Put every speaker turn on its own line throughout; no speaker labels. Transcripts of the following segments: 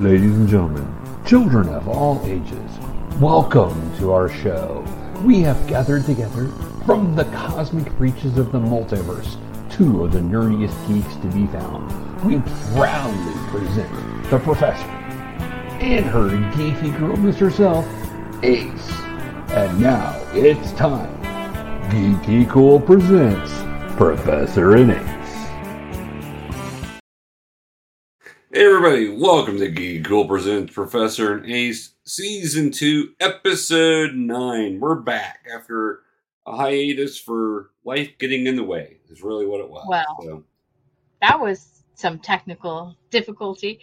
Ladies and gentlemen, children of all ages, welcome to our show. We have gathered together from the cosmic reaches of the multiverse two of the nerdiest geeks to be found. We proudly present the professor and her geeky girl, girlness herself, Ace. And now it's time. Geeky Cool presents Professor and
Hey everybody, welcome to Geek Cool Presents Professor and Ace, Season 2, Episode 9. We're back after a hiatus for life getting in the way, is really what it was.
Well.
So,
that was some technical difficulty.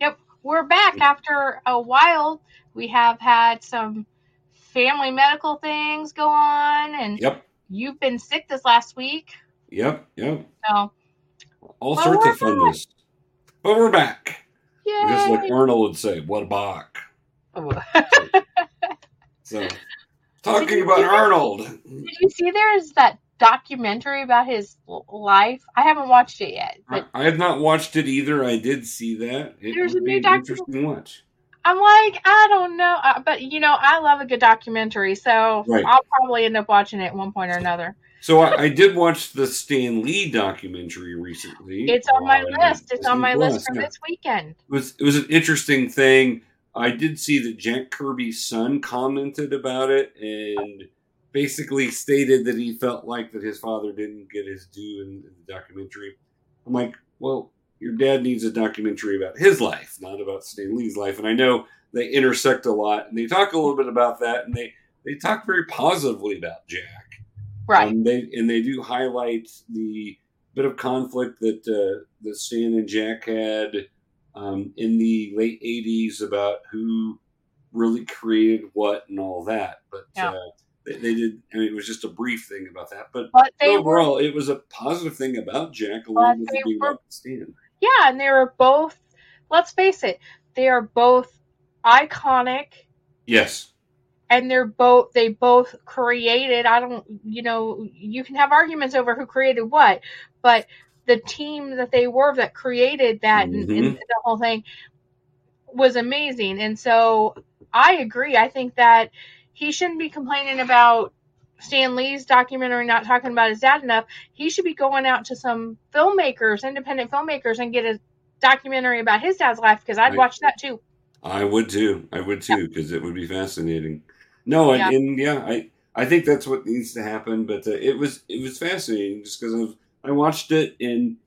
Yep, we're back after a while. We have had some family medical things go on, and
yep,
you've been sick this last week.
yep, yep.
So,
All
Well,
sorts of funness. But we're back.
yay!
Just like Arnold would say, what a bach. So, talking about
see?
Arnold.
Did you see there's that documentary about his life? I haven't watched it yet,
I,
but
I have not watched it either. I did see that. It
There's a new
documentary. watch.
I'm like, I don't know. Uh, but you know, I love a good documentary, so
Right.
I'll probably end up watching it at one point or another.
So I, I did watch the Stan Lee documentary recently.
It's on my
Uh,
list. It's on my list for this weekend.
It was it was an interesting thing. I did see that Jack Kirby's son commented about it and basically stated that he felt like that his father didn't get his due in, in the documentary. I'm like, well, your dad needs a documentary about his life, not about Stan Lee's life. And I know they intersect a lot, and they talk a little bit about that, and they they talk very positively about Jack.
Right.
Um, they and they do highlight the bit of conflict that uh, that Stan and Jack had um, in the late '80s about who really created what and all that. But
Yeah.
uh, they, they did. I mean, it was just a brief thing about that. But
but they were
overall, it was a positive thing about Jack, along with being
were-
Stan.
yeah, and they were both. Let's face it, they are both iconic,
Yes.
And they're both they both created. I don't, you know, you can have arguments over who created what, but the team that they were that created that and, and
Mhm.
the whole thing was amazing. And so I agree. I think that he shouldn't be complaining about Stan Lee's documentary not talking about his dad enough. He should be going out to some filmmakers, independent filmmakers, and get a documentary about his dad's life because I'd
Right.
watch that too.
I would too. I would too because it would be fascinating. No, and
Yeah.
yeah, and yeah I I think that's what needs to happen. But uh, it was it was fascinating just because I watched it in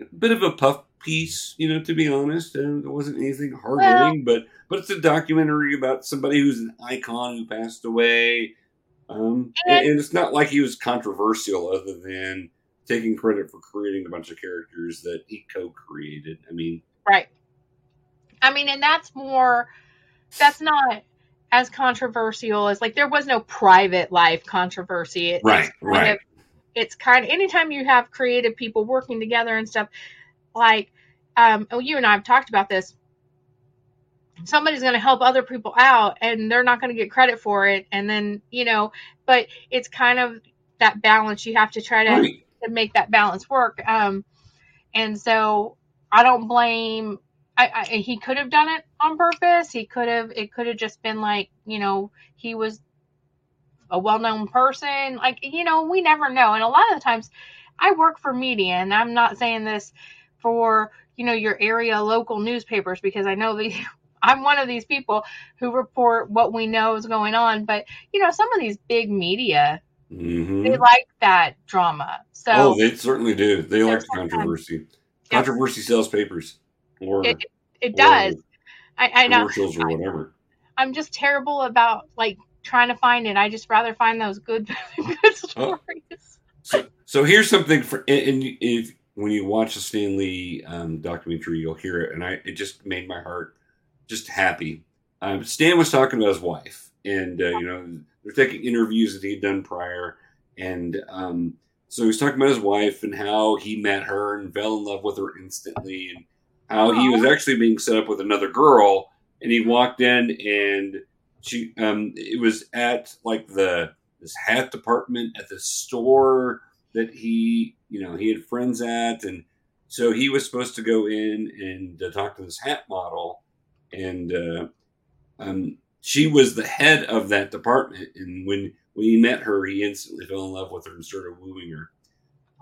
a bit of a puff piece, you know, to be honest, and it wasn't anything hard hitting, but but it's a documentary about somebody who's an icon who passed away. Um, and,
And-
and it's not like he was controversial, other than taking credit for creating a bunch of characters that he co-created. I mean,
Right. I mean, and that's more, that's not as controversial as like there was no private life controversy. It-
Right,
it's kind
right.
Of, it's kind of anytime you have creative people working together and stuff, like, um, oh, you and I have talked about this. Somebody's going to help other people out and they're not going to get credit for it. And then, you know, but it's kind of that balance. You have to try to
right.
to make that balance work. Um, and so I don't blame. I, I he could have done it on purpose. He could have. It could have just been like you know he was a well-known person. Like you know we never know. And a lot of the times, I work for media, and I'm not saying this for you know your area local newspapers because I know the. I'm one of these people who report what we know is going on, but you know some of these big media
Mhm.
they like that drama. So
oh, they certainly do. They like the controversy. Controversy sells papers or,
it, it
or
does. I, I know.
commercials or whatever.
I'm just terrible about like trying to find it. I just rather find those good, good
Oh.
stories.
So, so here's something for and, and if when you watch the Stan Lee um, documentary, you'll hear it, and I it just made my heart just happy. Um, Stan was talking about his wife, and uh, you know they're taking interviews that he'd done prior, and um, so he was talking about his wife and how he met her and fell in love with her instantly, and how he was actually being set up with another girl, and he walked in and she um it was at like the this hat department at the store that he you know he had friends at and so he was supposed to go in and uh, talk to this hat model and uh, um, she was the head of that department. And when when he met her, he instantly fell in love with her and started wooing her.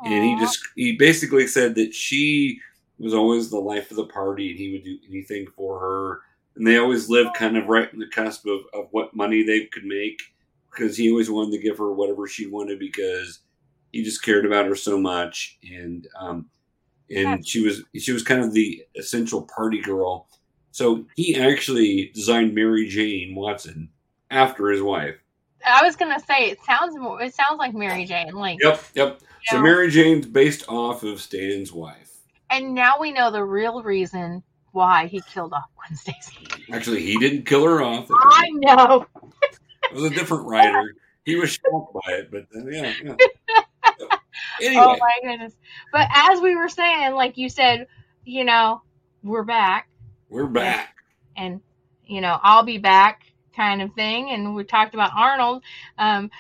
And he just he basically said that she was always the life of the party, and he would do anything for her. And they always lived kind of right in the cusp of, of what money they could make because he always wanted to give her whatever she wanted because he just cared about her so much and um and she was she was kind of the essential party girl so he actually designed mary jane watson after his wife
I was gonna say it sounds more. It sounds like Mary Jane. Like,
yep yep so
Yeah.
mary jane's based off of stan's wife
and now we know the real reason why he killed off Gwen Stacy.
actually he didn't kill her off
I know.
It was a different writer he was shocked by it but uh, yeah, yeah. Anyway
Oh my goodness. But as we were saying, like you said, you know, we're back,
we're back
and you know, I'll be back, kind of thing. And we talked about Arnold, um,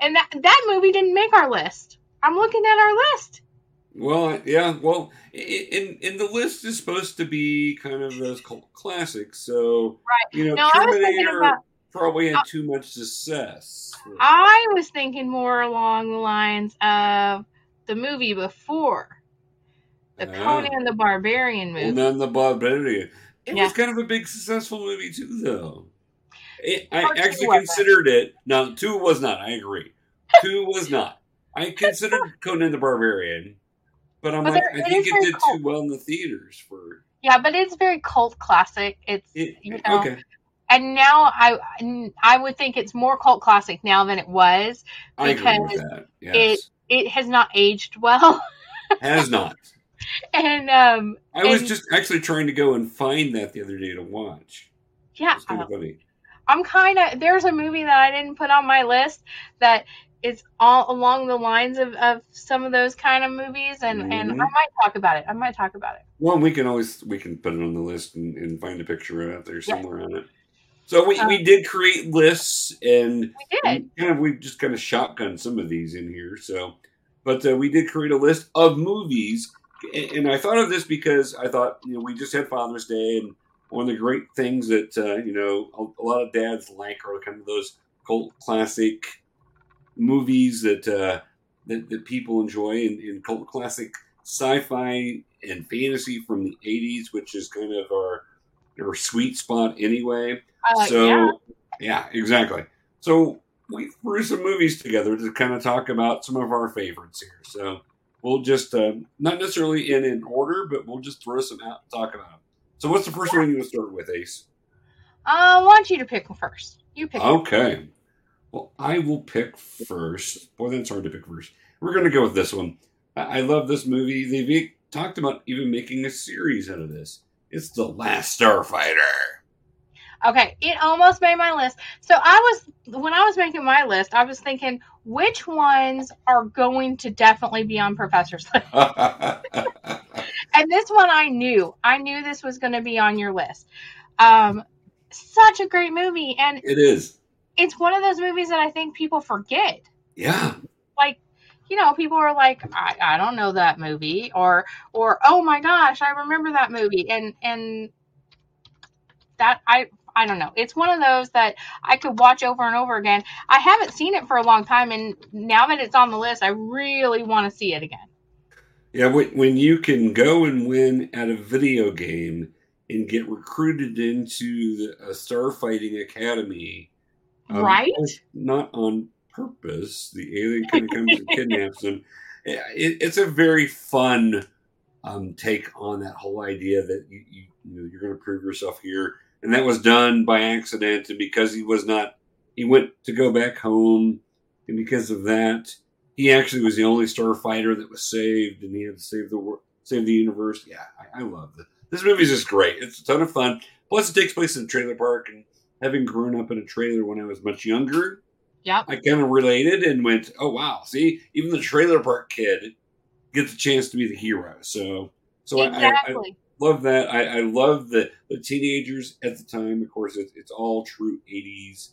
and that that movie didn't make our list. I'm looking at our list.
Well, yeah. Well, in in the list is supposed to be kind of those cult classics. So,
Right.
you know,
No, I was thinking
Terminator
about.
probably had too much success.
I was thinking more along the lines of the movie before the
Ah.
Conan the Barbarian movie.
Conan the Barbarian. It
Yeah.
was kind of a big successful movie too, though. It, I actually considered it. No, two was not. I agree. Two was not. I considered Conan the Barbarian, but I'm
But
like, I think it did
cult.
too well in the theaters for
Yeah, but it's very cult classic. It's
it.
you know,
Okay,
and now I I would think it's more cult classic now than it was.
I agree with
because.
Yes,
It has not aged well,
has not.
and um,
I was
And-
just actually trying to go and find that the other day to watch.
yeah,
kind of funny.
I'm kind of there's a movie that I didn't put on my list that is all along the lines of, of some of those kind of movies, and and I might talk about it. I might talk about it.
Well, we can always we can put it on the list and, and find a picture out there somewhere on it. So we, we did create lists and
We did.
kind of we just kind of shotgun some of these in here. So, but uh, we did create a list of movies, and, and I thought of this because I thought you know we just had Father's Day, and one of the great things that uh, you know a, a lot of dads like are kind of those cult classic movies that uh, that, that people enjoy, and, and cult classic sci-fi and fantasy from the '80s, which is kind of our our sweet spot anyway
Uh,
so
yeah,
yeah. exactly. So we threw some movies together to kind of talk about some of our favorites here. So we'll just uh, not necessarily in an order, but we'll just throw some out and talk about them. So what's the first one you want to start with, Ace?
I want you to pick first. You pick.
Okay. Well, I will pick first. Boy, it's hard to pick first. We're going to go with this one. I, I love this movie. They've e- talked about even making a series out of this. It's The Last Starfighter.
Okay, it almost made my list. So I was when I was making my list, I was thinking which ones are going to definitely be on Professor's list. And this one I knew. I knew this was going to be on your list. Um such a great movie and
it is.
It's one of those movies that I think people forget.
Yeah.
Like you know, people are like, I, I don't know that movie, or or oh my gosh, I remember that movie, and and that I I don't know. It's one of those that I could watch over and over again. I haven't seen it for a long time, and now that it's on the list, I really want to see it again.
Yeah, when, when you can go and win at a video game and get recruited into the, a starfighting academy, um,
Right?
Not on purpose. The alien kind of comes and kidnaps them. It, it's a very fun um, take on that whole idea that you, you, you know, you're going to prove yourself here, and that was done by accident, and because he was not, he went to go back home, and because of that, he actually was the only starfighter that was saved, and he had to save the world, save the universe. Yeah, I, I love this. This movie's just great. It's a ton of fun. Plus, it takes place in a trailer park, and having grown up in a trailer when I was much younger,
yeah,
I kind of related and went, "Oh wow! See, even the trailer park kid gets a chance to be the hero." So, so I, I, I love that. I, I love the, the teenagers at the time. Of course, it's, it's all true '80s,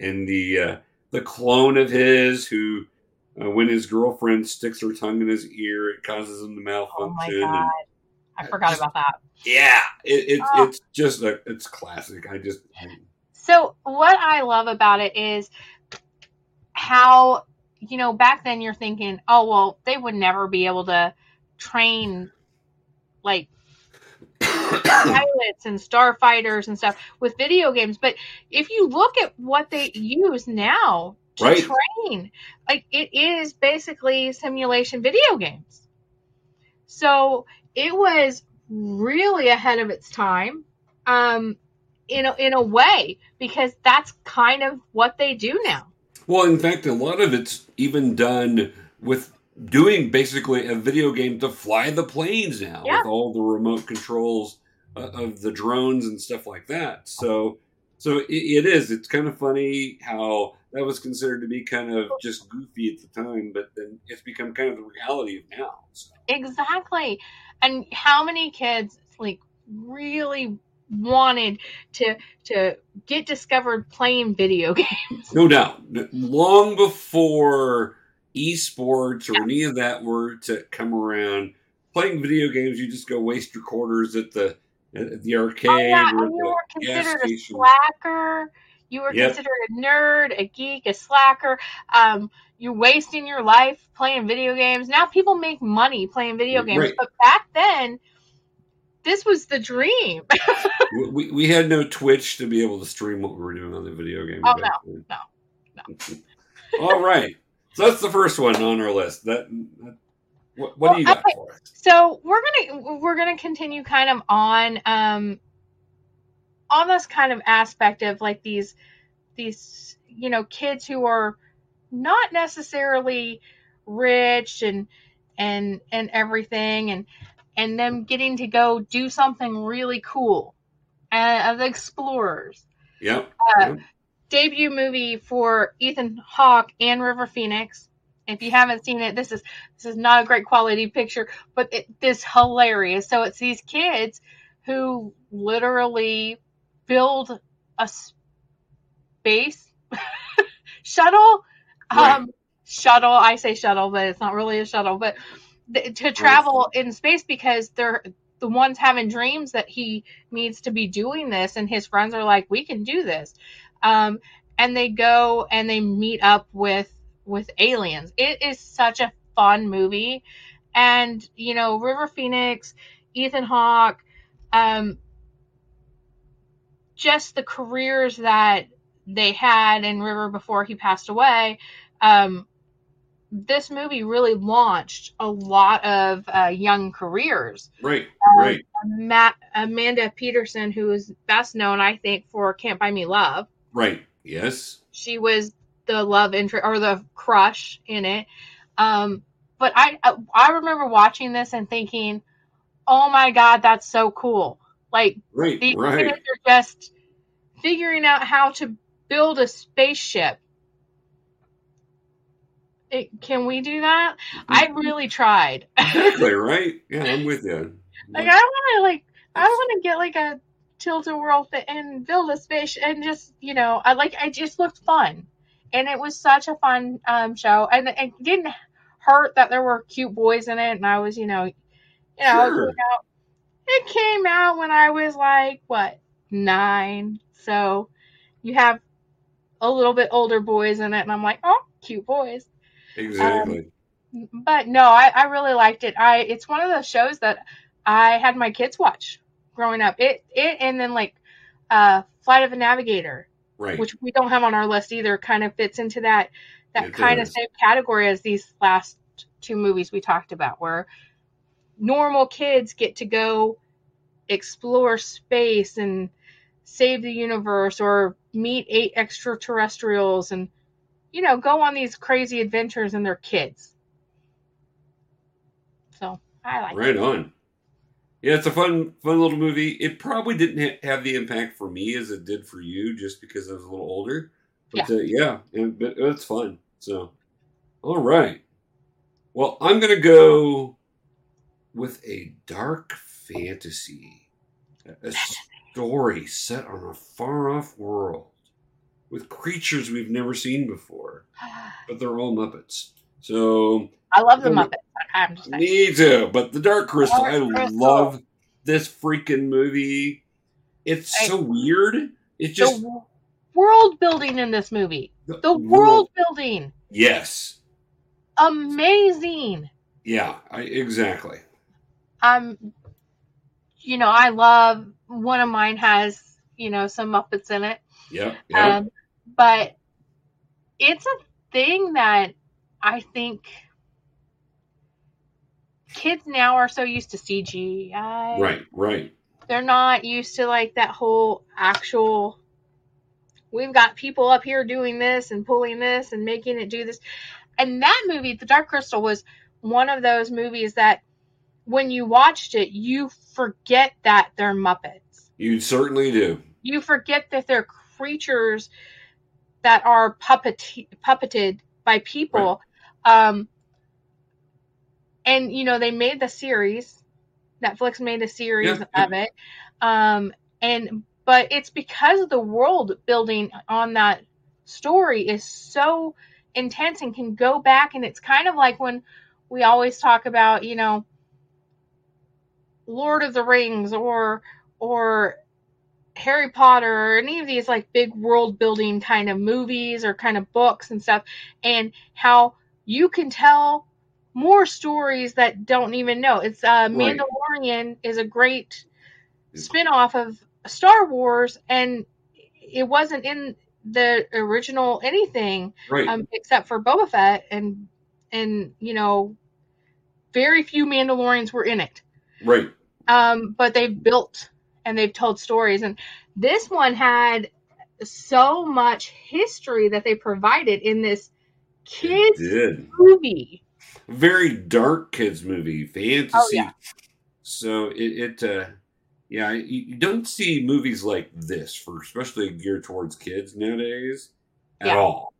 and the uh, the clone of his who, uh, when his girlfriend sticks her tongue in his ear, it causes him to malfunction.
oh my god. I forgot about that.
Yeah, it, it's
Oh.
it's just a it's classic. I just
So what I love about it is how you know back then you're thinking, oh well, they would never be able to train like pilots and starfighters and stuff with video games. But if you look at what they use now to
Right.
train, like it is basically simulation video games. So it was really ahead of its time, um, in a, in a way, because that's kind of what they do now.
Well, in fact, a lot of it's even done with doing basically a video game to fly the planes now
Yeah.
with all the remote controls uh, of the drones and stuff like that. So, so it, it is. It's kind of funny how that was considered to be kind of just goofy at the time, but then it's become kind of the reality of now. So,
Exactly. And how many kids like really wanted to to get discovered playing video games?
no doubt, long before esports or any of that were to come around, playing video games, you just go waste your quarters at the at the arcade
Oh yeah,
or
you were considered a slacker. You were
Yep.
considered a nerd, a geek, a slacker. Um, you're wasting your life playing video games. Now people make money playing video games,
Right.
but back then, this was the dream.
We- we, we had no Twitch to be able to stream what we were doing on the video game.
Oh,
back
no,
then. All right, so that's the first one on our list. That, that what, what do you got
okay.
for us?
So we're gonna we're gonna continue kind of on um on this kind of aspect of like these these you know kids who are not necessarily rich and and and everything and and them getting to go do something really cool uh, of the explorers
Yep.
uh,
yep.
debut movie for Ethan Hawke and River Phoenix. If you haven't seen it, this is this is not a great quality picture, but it is hilarious. So it's these kids who literally build a space shuttle.
Right.
Um, shuttle. I say shuttle, but it's not really a shuttle. But th- to travel in space because they're the ones having dreams that he needs to be doing this, and his friends are like, "We can do this," um, and they go and they meet up with with aliens. It is such a fun movie, and you know, River Phoenix, Ethan Hawke, um, just the careers that they had in River before he passed away. Um, this movie really launched a lot of uh, young careers.
Right.
Um,
right.
Matt, Amanda Peterson, who is best known, I think, for Can't Buy Me Love.
Right. Yes.
She was the love interest or the crush in it. Um, but I I remember watching this and thinking, oh my god, that's so cool! Like
Right.
these
Right.
kids are just figuring out how to build a spaceship. It, can we do that? I really tried.
Exactly. Right. Yeah, I'm with you.
Like I want to like I want to get like a tilt a whirl and build a fish and just you know I like I just looked fun, and it was such a fun um show and it didn't hurt that there were cute boys in it and I was you know you know
Sure.
it came out when I was like what nine so you have a little bit older boys in it and I'm like oh cute boys
Exactly.
but no, I, I really liked it. I it's one of those shows that I had my kids watch growing up. It it and then like uh Flight of a Navigator,
right.
which we don't have on our list either, kind of fits into that that
It
kind of same category as these last two movies we talked about, where normal kids get to go explore space and save the universe or meet eight extraterrestrials and you know go on these crazy adventures and they're kids so i like
Right
it
on. Yeah, it's a fun, fun little movie. It probably didn't ha- have the impact for me as it did for you, just because I was a little older. But yeah, uh, yeah and, but it's fun. So, all right. Well, I'm gonna go with a dark fantasy, a- a story set on a far-off world with creatures we've never seen before, but they're all Muppets. So
i love the muppets i'm just saying.
Me too. But the Dark Crystal,
Dark
I
Crystal.
love this freaking movie. It's
I-
so weird. It's just
the world building in this movie. The world building.
Yes.
Amazing.
Yeah. I, exactly.
Um you know, I love one of mine has, you know, some Muppets in it.
Yeah. Yep.
Um but it's a thing that I think kids now are so used to CGI.
right. Right.
They're not used to like that whole actual we've got people up here doing this and pulling this and making it do this. And that movie, The Dark Crystal, was one of those movies that when you watched it, you forget that they're Muppets.
You certainly do.
You forget that they're creatures that are puppet puppeted by people. Um, and you know, they made the series. Netflix made a series
Yeah, yeah.
of it. Um, and but it's because the world building on that story is so intense and can go back and it's kind of like when we always talk about, you know, Lord of the Rings or or Harry Potter or any of these like big world building kind of movies or kind of books and stuff and how you can tell more stories that don't even know. It's uh
Right.
Mandalorian is a great spin-off of Star Wars and it wasn't in the original anything
Right.
um, except for Boba Fett and and you know very few Mandalorians were in it.
right.
Um, but they've built and they've told stories and this one had so much history that they provided in this kids movie.
Very dark kids movie, fantasy.
Oh, yeah.
So it, it uh, yeah, you, don't see movies like this for especially geared towards kids nowadays at
Yeah.
all.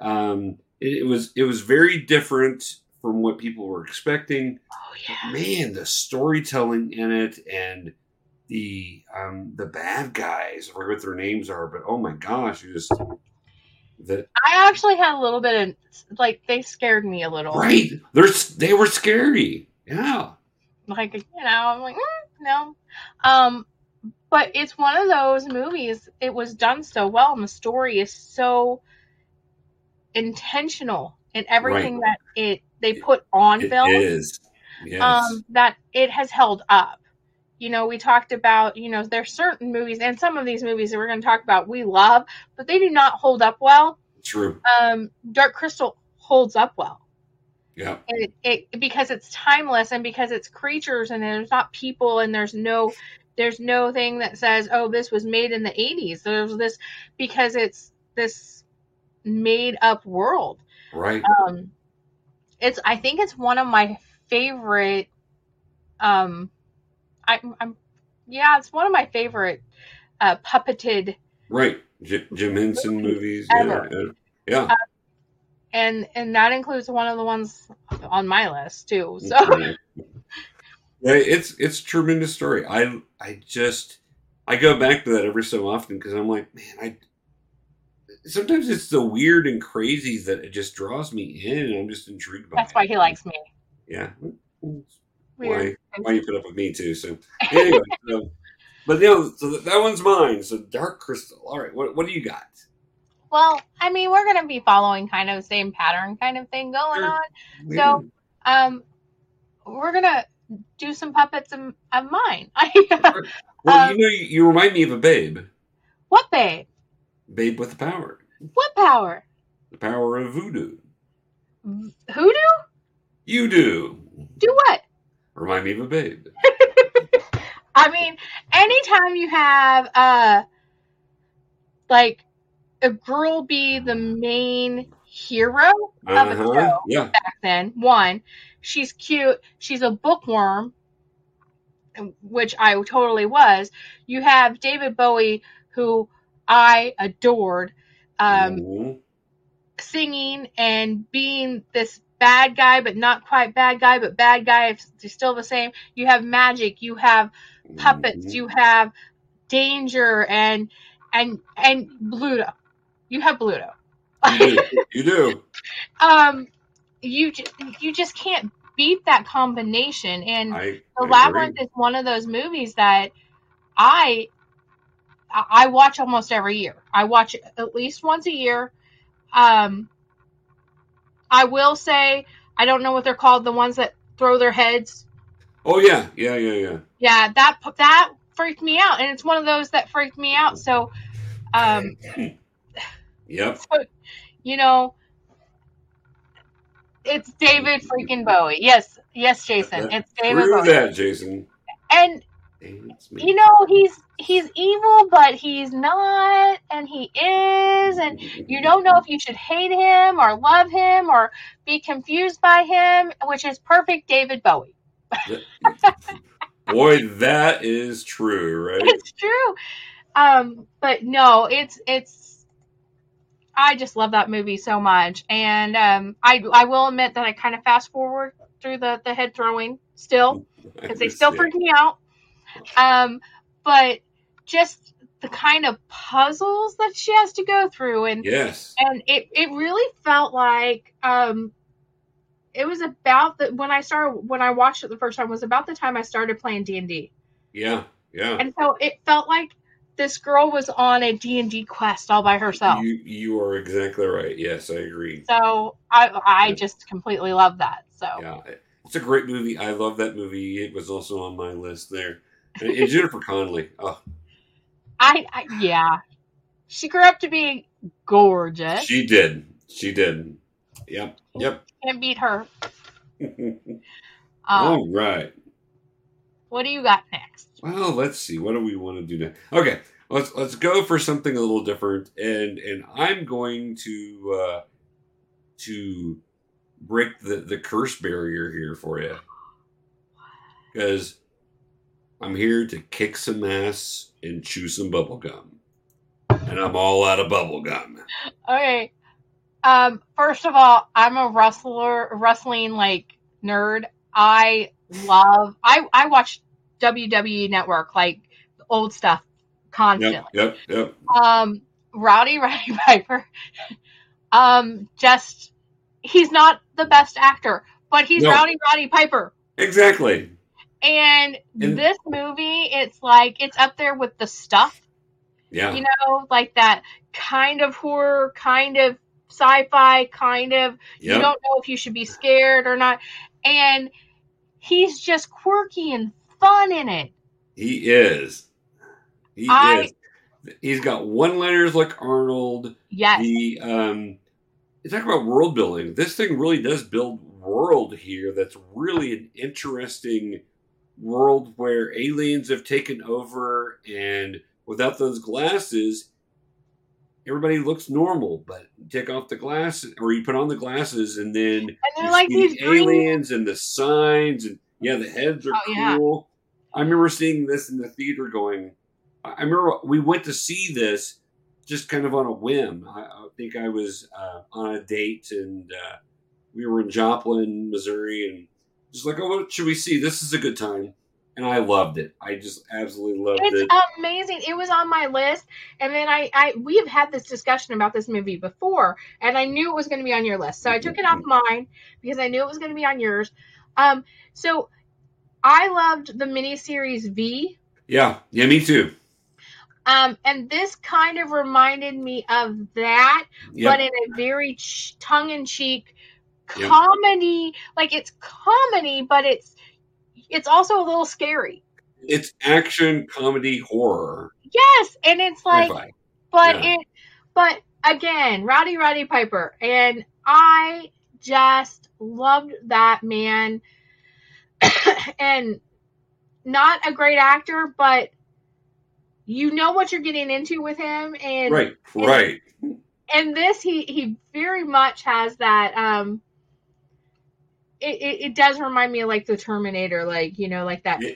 Um, it, it was it was very different from what people were expecting.
Oh yeah.
Man, the storytelling in it and the um the bad guys, I forget what their names are, but oh my gosh, you just the
I actually had a little bit of like they scared me a little.
right. They're they were scary. Yeah.
like you know i'm like mm, no um but it's one of those movies it was done so well and the story is so intentional in everything that it they put on
It
film
is. Yes.
um that it has held up you know we talked about you know there's certain movies and some of these movies that we're going to talk about we love but they do not hold up well
True.
um dark crystal holds up well
Yeah.
it, it because it's timeless and because it's creatures and there's not people and there's no there's no thing that says oh this was made in the 80s there's this because it's this made up world
Right.
um it's i think it's one of my favorite um I, i'm yeah it's one of my favorite uh puppeted
Right. J- Jim Henson movies.
Ever.
Yeah. Yeah. yeah.
and and that includes one of the ones on my list too mm-hmm. so
Yeah, it's it's a tremendous story. I I just I go back to that every so often because I'm like, man, I sometimes it's the weird and crazy that it just draws me in, and I'm just intrigued by. It.
That's
it.
why he likes me
Yeah. Why
Weird.
why you put up with me too? So anyway, so, but you know, so that, one's mine. So Dark Crystal. All right, what what do you got?
Well, I mean, we're going to be following kind of the same pattern kind of thing going
Sure.
on. So, um, we're going to do some puppets of, of mine.
well,
um,
you know, you, you remind me of a babe,
what babe?
babe with the power,
What power?
the power of voodoo.
Hoodoo?
You do
Do what?
Remind me of a babe.
I mean, anytime you have, uh, like, a girl be the main hero of a
Uh-huh.
show
Yeah,
back then, one, she's cute, she's a bookworm, which I totally was. You have David Bowie, who I adored, um,
Mhm.
singing and being this bad guy, but not quite bad guy, but bad guy, if it's still the same. You have magic, you have puppets,
Mhm.
you have danger, and and and Ludo. You have Ludo.
You do. You do.
um, you you just can't beat that combination. And
I,
The
I
Labyrinth
agree.
is one of those movies that I I watch almost every year. I watch it at least once a year. Um, I will say I don't know what they're called. The ones that throw their heads.
Oh yeah, yeah, yeah, yeah.
Yeah, that that freaked me out, and it's one of those that freaked me out. So, um,
Yep.
so you know, it's David freaking Bowie. Yes, yes, Jason, it's David
Prove
Bowie,
that, Jason.
and you know he's he's evil but he's not and he is and you don't know if you should hate him or love him or be confused by him which is perfect david bowie
Boy, that is true, right?
it's true um but no it's it's i just love that movie so much and um i i will admit that i kind of fast forward through the the head throwing still because they still freak me out. Um, but just the kind of puzzles that she has to go through, and
Yes.
and it it really felt like um, it was about the when I started when I watched it the first time was about the time I started playing D and D,
Yeah. Yeah.
and so it felt like this girl was on a D and D quest all by herself.
You you are exactly right. Yes, I agree.
So I I
Yeah.
just completely love that. So
Yeah, it's a great movie. I love that movie. It was also on my list there. And, and Jennifer Connelly. Oh,
I, I yeah, she grew up to be gorgeous.
she did. She did. Yep. Yep.
Can't beat her. Um,
All right.
What do you got next?
Well, let's see. What do we want to do next? Okay, let's let's go for something a little different, and and I'm going to uh, to break the the curse barrier here for you because I'm here to kick some ass and chew some bubble gum, and I'm all out of bubble gum.
Okay. Um, first of all, I'm a wrestler, wrestling like nerd. I love. I I watch WWE Network like old stuff constantly.
Yep, yep, yep.
Um, Rowdy Roddy Piper. Um, just he's not the best actor, but he's
No.
Rowdy Roddy Piper.
Exactly.
And, this movie, it's like it's up there with the stuff.
Yeah.
you know, like that kind of horror, kind of sci-fi, kind of you don't know if you should be scared or not. And he's just quirky and fun in it.
He is. He
I-
is. He's got one liners like Arnold.
Yes.
The um you talk about world building. This thing really does build world here that's really an interesting world where aliens have taken over and without those glasses everybody looks normal but take off the glasses or you put on the glasses and then
and they're like these
the
green
aliens and the signs and yeah the heads are
Oh, yeah.
cool i remember seeing this in the theater going i I remember we went to see this just kind of on a whim i, I think i was uh, on a date and uh, we were in joplin missouri and just like oh what should we see? This is a good time. And i loved it. I just absolutely loved
It's
it.
It's amazing. It was on my list, and then I, I we have had this discussion about this movie before, and I knew it was going to be on your list, so I took it off mine because I knew it was going to be on yours. Um, so I loved the miniseries V,
yeah. Yeah me too.
Um, and this kind of reminded me of that,
yep.
but in a very ch- tongue-in-cheek
Yep.
Comedy. Like it's comedy, but it's it's also a little scary.
it's action comedy horror
Yes, and it's like.
Sci-fi.
but
Yeah.
it but again rowdy roddy piper and i just loved that man and not a great actor but you know what you're getting into with him and
right right
and this he he very much has that um it, it, it does remind me of like the terminator like you know like that
Yeah.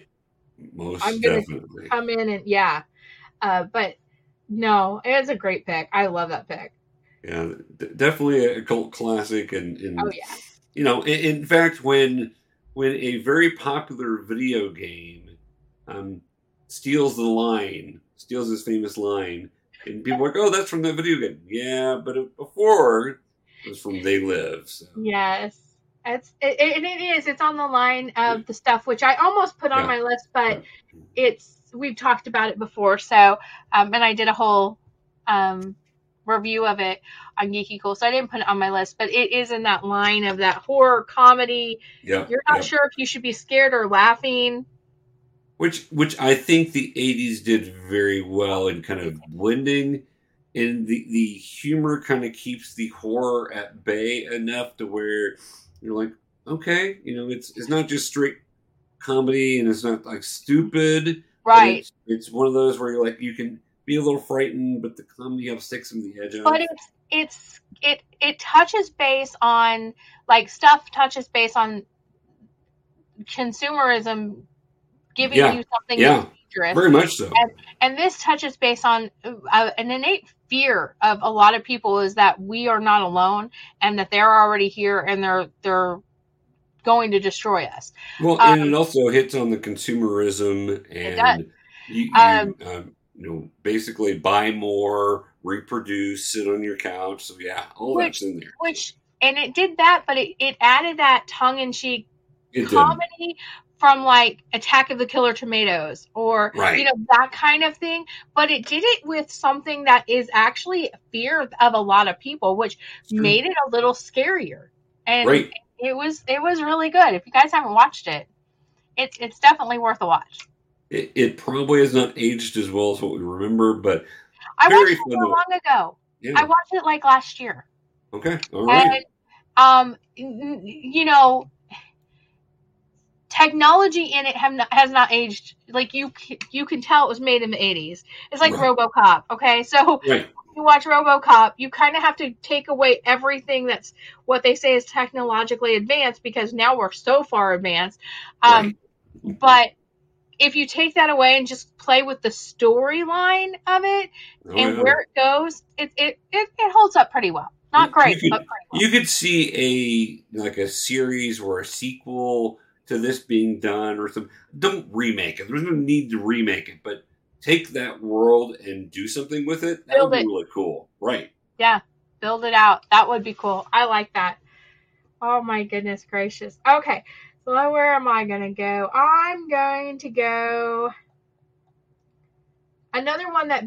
most
I'm gonna-
definitely
come in and yeah uh but no it's a great pick i love that pick
Yeah, d- definitely a cult classic, and, and
oh yeah
you know, in, in fact, when when a very popular video game um, steals the line, steals this famous line, and people are like, "Oh, that's from that video game." Yeah, but it, before it was from They Live. So
Yes. It's it, it, it is. It's on the line of the stuff which I almost put on
Yeah.
my list, but it's we've talked about it before. So, um, and I did a whole um review of it on Geeky Cool, so I didn't put it on my list, but it is in that line of that horror comedy.
Yeah.
You're not
yeah.
sure if you should be scared or laughing.
which which I think the '80s did very well in kind of blending, and the the humor kind of keeps the horror at bay enough to where you're like, okay, you know, it's it's not just straight comedy, and it's not like stupid.
Right.
It's, it's one of those where you're like, you can be a little frightened, but the comedy helps take some of the edge out.
but it's it's it it touches base on like stuff touches base on consumerism giving
Yeah,
you something
yeah,
dangerous
very much so.
and this touches base on uh, an innate fear of a lot of people is that we are not alone and that they're already here and they're they're going to destroy us
Well,
Um,
and it also hits on the consumerism and you, you,
Um,
um, you know, basically buy more, reproduce, sit on your couch. So yeah, all
Which-
that's in there.
which and it did that but it, it added that tongue-in-cheek
It did.
comedy from like Attack of the Killer Tomatoes or
Right.
you know that kind of thing, but it did it with something that is actually fear of a lot of people, which made it a little scarier. And
Right.
it was it was really good. If you guys haven't watched it, it's it's definitely worth a watch.
It, it probably has not aged as well as what we remember, but
I watched it so long ago.
yeah.
I watched it like last year.
okay. All right.
And um, you know, technology in it have not, has not aged. Like you, you can tell it was made in the eighties. It's like
Right.
RoboCop. Okay, so
right.
you watch RoboCop, you kind of have to take away everything that's what they say is technologically advanced because now we're so far advanced. Um,
right.
But if you take that away and just play with the storyline of it
Oh,
and
yeah.
where it goes, it, it, it, it holds up pretty well. Not great,
you could-
but pretty well.
You could see a like a series or a sequel to this being done or some. Don't remake it. There's no need to remake it, but take that world and do something with it. That
Build
would be
it.
really cool. Right.
Yeah, build it out. That would be cool. I like that. Oh my goodness gracious. Okay, so where am I to go? I'm going to go. Another one that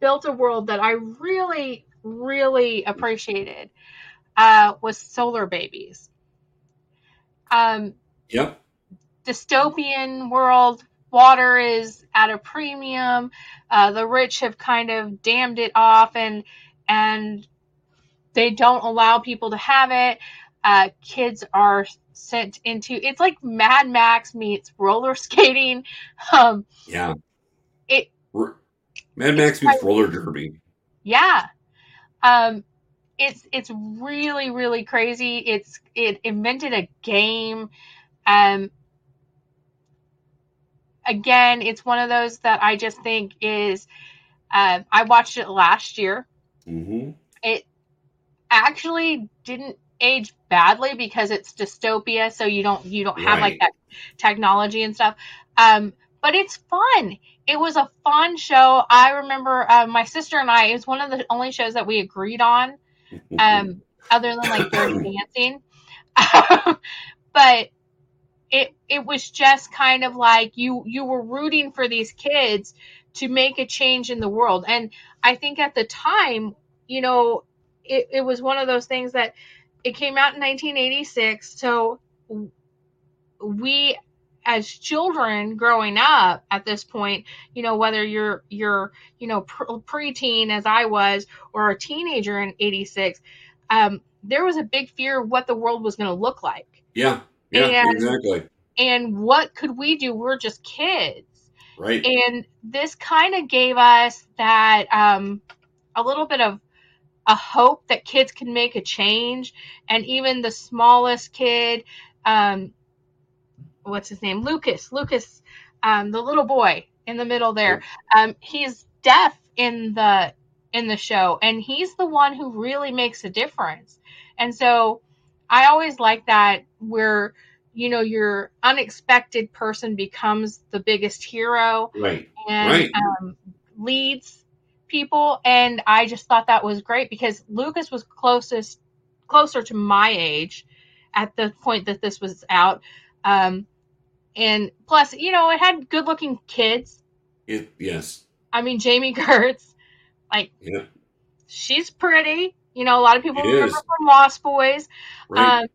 built a world that I really, really appreciated uh, was Solar Babies. Um,
Yep.
Dystopian world. Water is at a premium. Uh, the rich have kind of dammed it off, and and they don't allow people to have it. Uh, kids are sent into it's like Mad Max meets roller skating. Um,
Yeah.
It-
R- Mad Max meets
like-
roller derby.
yeah, um, it's it's really really crazy. It's it invented a game. Um, again, it's one of those that I just think is. Uh, I watched it last year.
hmm
It actually didn't age badly because it's dystopia, so you don't you don't have like that technology and stuff. Um, but it's fun. It was a fun show. I remember uh, my sister and I. It was one of the only shows that we agreed on um, other than like Dirty Dancing. but it it was just kind of like you you were rooting for these kids to make a change in the world, and I think at the time, you know, it, it was one of those things that it came out in 1986, so we as children growing up at this point you know whether you're you're you know pre- preteen as i was or a teenager in 86 um, there was a big fear of what the world was going to look like.
Yeah. Yeah.
And-
exactly.
and what could we do we're just kids
Right.
and this kind of gave us that um, a little bit of a hope that kids can make a change and even the smallest kid um, what's his name lucas lucas um, the little boy in the middle there um, he's deaf in the in the show and he's the one who really makes a difference and so i always like that where you know your unexpected person becomes the biggest hero
right.
and
Right.
um, leads people and i just thought that was great because lucas was closest closer to my age at the point that this was out. Um, and plus, you know, it had good looking kids.
It, yes.
I mean, Jami Gertz, like,
Yeah.
she's pretty. You know, a lot of people
It
remember
is.
from Lost Boys.
Right.
Um,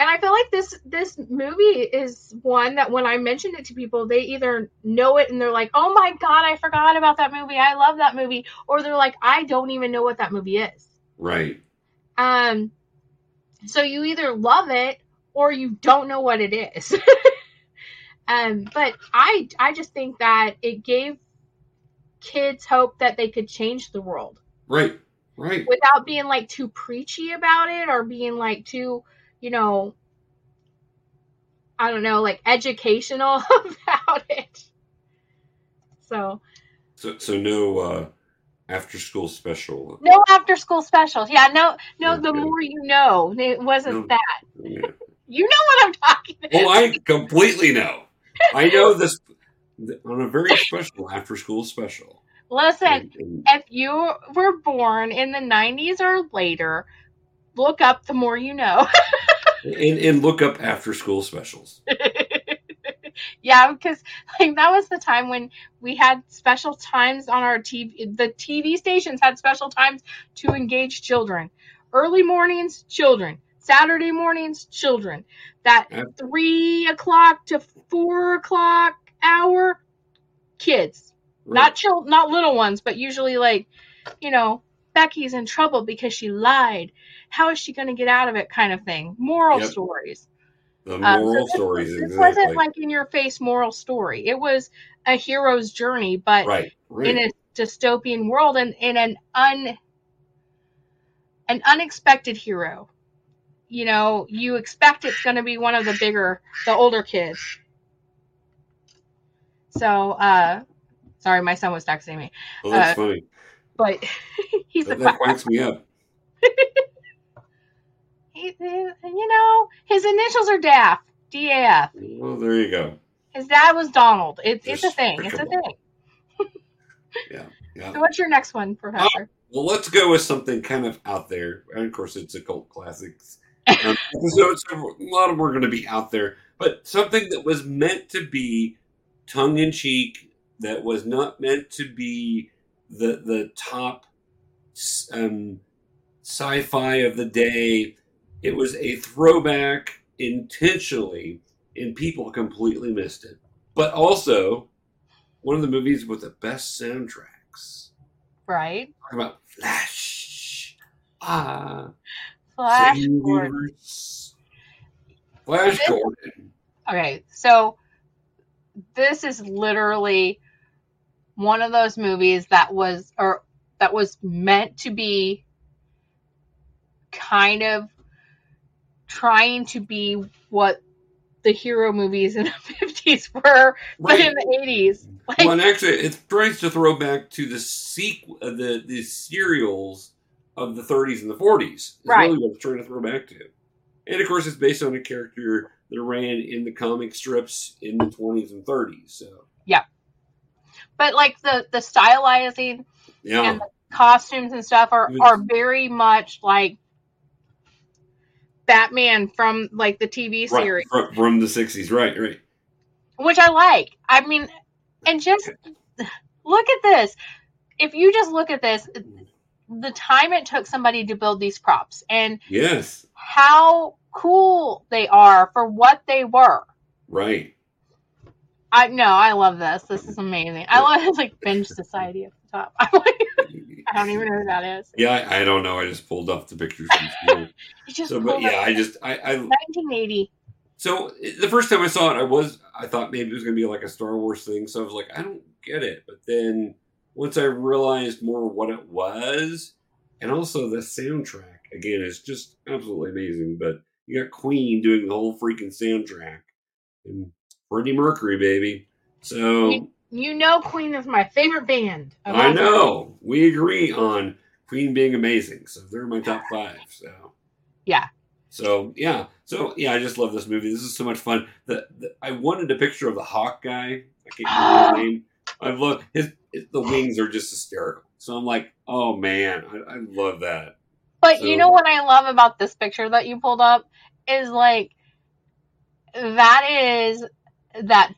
and I feel like this this movie is one that when I mention it to people, they either know it and they're like, "Oh my god, I forgot about that movie. I love that movie," or they're like, "I don't even know what that movie is."
right.
Um, so you either love it or you don't know what it is. um, but I I just think that it gave kids hope that they could change the world
Right. Right.
without being like too preachy about it or being like too, you know, I don't know, like educational about it. So
So, so no uh, after school special.
no after school specials. Yeah, no, no. The more you know, it wasn't
No.
that.
Yeah.
You know what I'm talking about.
Oh, I completely know. I know this on a very special after school special.
Listen,
And- and-
if you were born in the 90s or later, look up the more you know.
and, and look up after school specials.
yeah, because like that was the time when we had special times on our TV. The TV stations had special times to engage children. Early mornings, children. Saturday mornings, children. That three o'clock to four o'clock hour, kids. Not chil- not little ones, but usually like, you know, Becky's in trouble because she lied. How is she going to get out of it? Kind of thing. Moral
Yep.
stories.
the
Um, so
moral
this,
stories.
This
exactly.
wasn't like in your face moral story. It was a hero's journey, but
right. Right.
in a dystopian world and in an un an unexpected hero. You know, you expect it's going to be one of the bigger, the older kids. So, uh, sorry, my son was texting me,
that's
uh,
funny.
But he's a
That, that
quack.
me up.
He, you know, his initials are DAF, D A F.
Well, there you go.
His dad was Donald. It's it's a thing. It's a thing.
Yeah. Yeah.
So, what's your next one, Professor?
Well, let's go with something kind of out there. And of course, it's a cult classics. Um, so, so a lot of them are going to be out there, but something that was meant to be tongue in cheek, that was not meant to be the the top um, sci-fi of the day. It was a throwback intentionally, and people completely missed it. But also, one of the movies with the best soundtracks.
right.
Talk about Flash. Ah,
Flash Gordon.
Flash
This-
Gordon.
Okay, so this is literally one of those movies that was or that was meant to be kind of trying to be what the hero movies in the 50s were but
Right.
in the 80s like
Well, and actually, it tries to throw back to the sequel, uh, the the serials of the 30s and the 40s. Is
Right.
really what it's trying to throw back to. And of course, it's based on a character that ran in the comic strips in the 20s and 30s. So,
but like the the stylizing
yeah,
and the costumes and stuff are
was-
are very much like Batman from like the TV
right,
series
from, from the 60s. Right, right.
which I like. I mean, and just look at this. If you just look at this, the time it took somebody to build these props and
Yes,
how cool they are for what they were.
right.
I no, I love this. This is amazing. I love like Binge Society at the top. I'm like, I don't even know who that is.
Yeah, I, I don't know. I just pulled off the pictures. from
just
so, but yeah,
up
I just I, I
1980.
So the first time I saw it, I was I thought maybe it was going to be like a Star Wars thing. So I was like, I don't get it. But then once I realized more what it was, and also the soundtrack again is just absolutely amazing. But you got Queen doing the whole freaking soundtrack, and Freddie Mercury, baby. So
You know, Queen is my favorite band.
I know we agree on Queen being amazing. So they're my top five. So
Yeah.
So yeah, so yeah, I just love this movie. This is so much fun. The, the I wanted a picture of the hawk guy. I can't remember his name. I love his, his. The wings are just hysterical. So I'm like, oh man, I, I love that.
But
So-
you know what I love about this picture that you pulled up is like that is that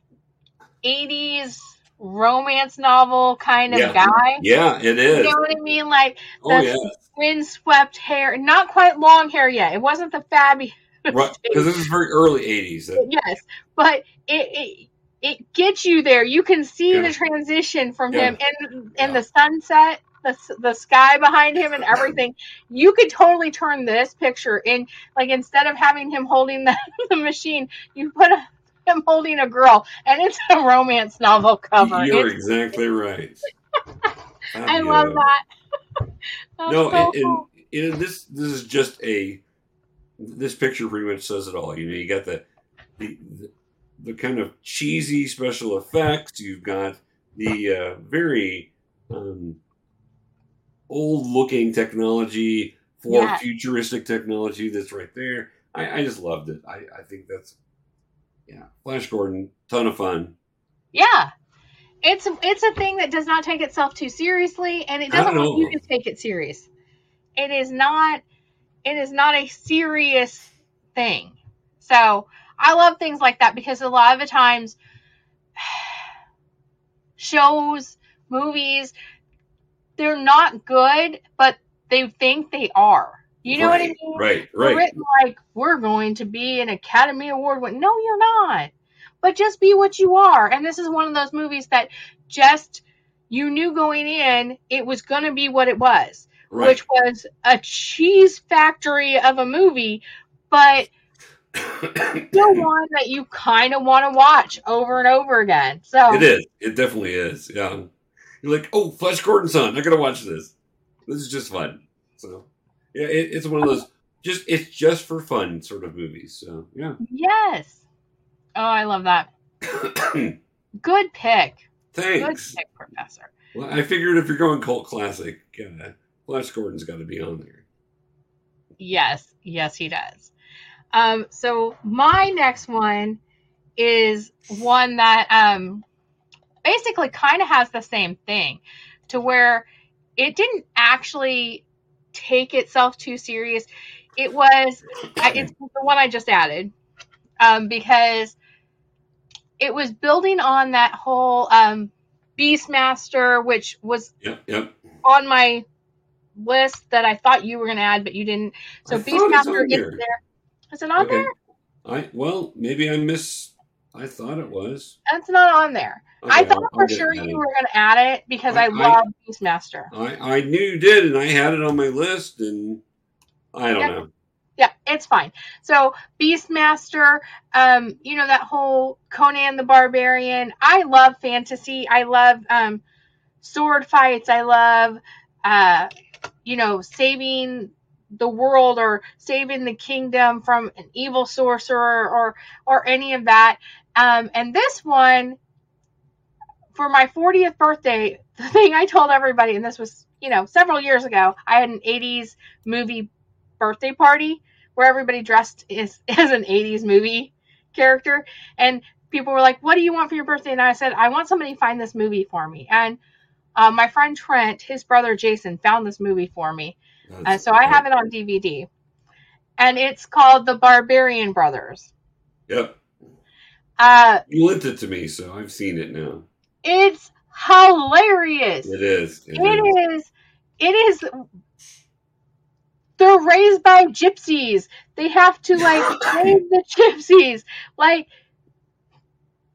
80s romance novel kind of
Yeah.
guy.
Yeah, it is.
You know what I mean? Like
Oh
the
yeah,
windswept hair, not quite long hair yet. It wasn't the fabby.
right. Because this is very early '80s.
yes, but it, it it gets you there. You can see
Yeah.
the transition from
Yeah.
him and and the sunset, the the sky behind him, and everything. You could totally turn this picture in. Like instead of having him holding the, the machine, you put a, him holding a girl, and it's a romance novel cover.
You're
It's-
exactly right.
I love that.
No,
so
and, and
cool.
know, this this is just a this picture pretty much says it all. You know, you got the the the, the kind of cheesy special effects. You've got the uh, very um, old looking technology for
Yeah.
futuristic technology that's right there. I, I just loved it. I, I think that's yeah, Flash Gordon, ton of fun.
Yeah. It's it's a thing that does not take itself too seriously and it doesn't want you to take it serious. It is not it is not a serious thing. So I love things like that because a lot of the times shows, movies, they're not good, but they think they are. You know what I mean?
Right, right.
written like we're going to be an Academy Award win. No, you're not. But just be what you are. And this is one of those movies that just you knew going in it was going to be what it was,
right.
which was a cheese factory of a movie, but still one that you kind of want to watch over and over again. So
It is. It definitely is. Yeah. You're like, oh, Flash Gordon's on. I gotta watch this. This is just fun. So, yeah, it, it's one of those just it's just for fun sort of movies. So, yeah.
yes. Oh, I love that. Good pick. Good
Thanks.
pick, Professor.
Well, I figured if you're going cult classic, uh, Flash Gordon's got to be on there.
Yes, yes, he does. Um, so my next one is one that um, basically kind of has the same thing, to where it didn't actually take itself too serious. It was it's the one I just added um, because it was building on that whole um, Beastmaster, which was
Yep, yep.
on my list that I thought you were going to add, but you didn't. So
I
Beastmaster is
there.
there. Is it on
Okay.
there?
I well, maybe I miss. I thought it was.
It's not on there. I thought
I'll-
for
I'll
sure you were going to add it because I,
I- I-
love Beastmaster.
I I knew you did, and I had it on my list, and I don't
Yeah.
know.
Yeah, it's fine. So Beastmaster, um, you know that whole Conan the Barbarian. I love fantasy. I love um, sword fights. I love, uh, you know, saving the world or saving the kingdom from an evil sorcerer or or any of that. Um, and this one, for my 40th birthday, the thing I told everybody, and this was you know several years ago, I had an 80s movie birthday party where everybody dressed as, as an 80s movie character. And people were like what do you want for your birthday? And i said i want somebody to find this movie for me. And uh, my friend trent his brother jason found this movie for me. And
That's-
so i have it on dvd and it's called the barbarian brothers.
Yep.
Uh,
You lent it to me, so I've seen it now.
it's hilarious
It is. It is.
It is. It is. They're raised by gypsies. They have to like save the gypsies. Like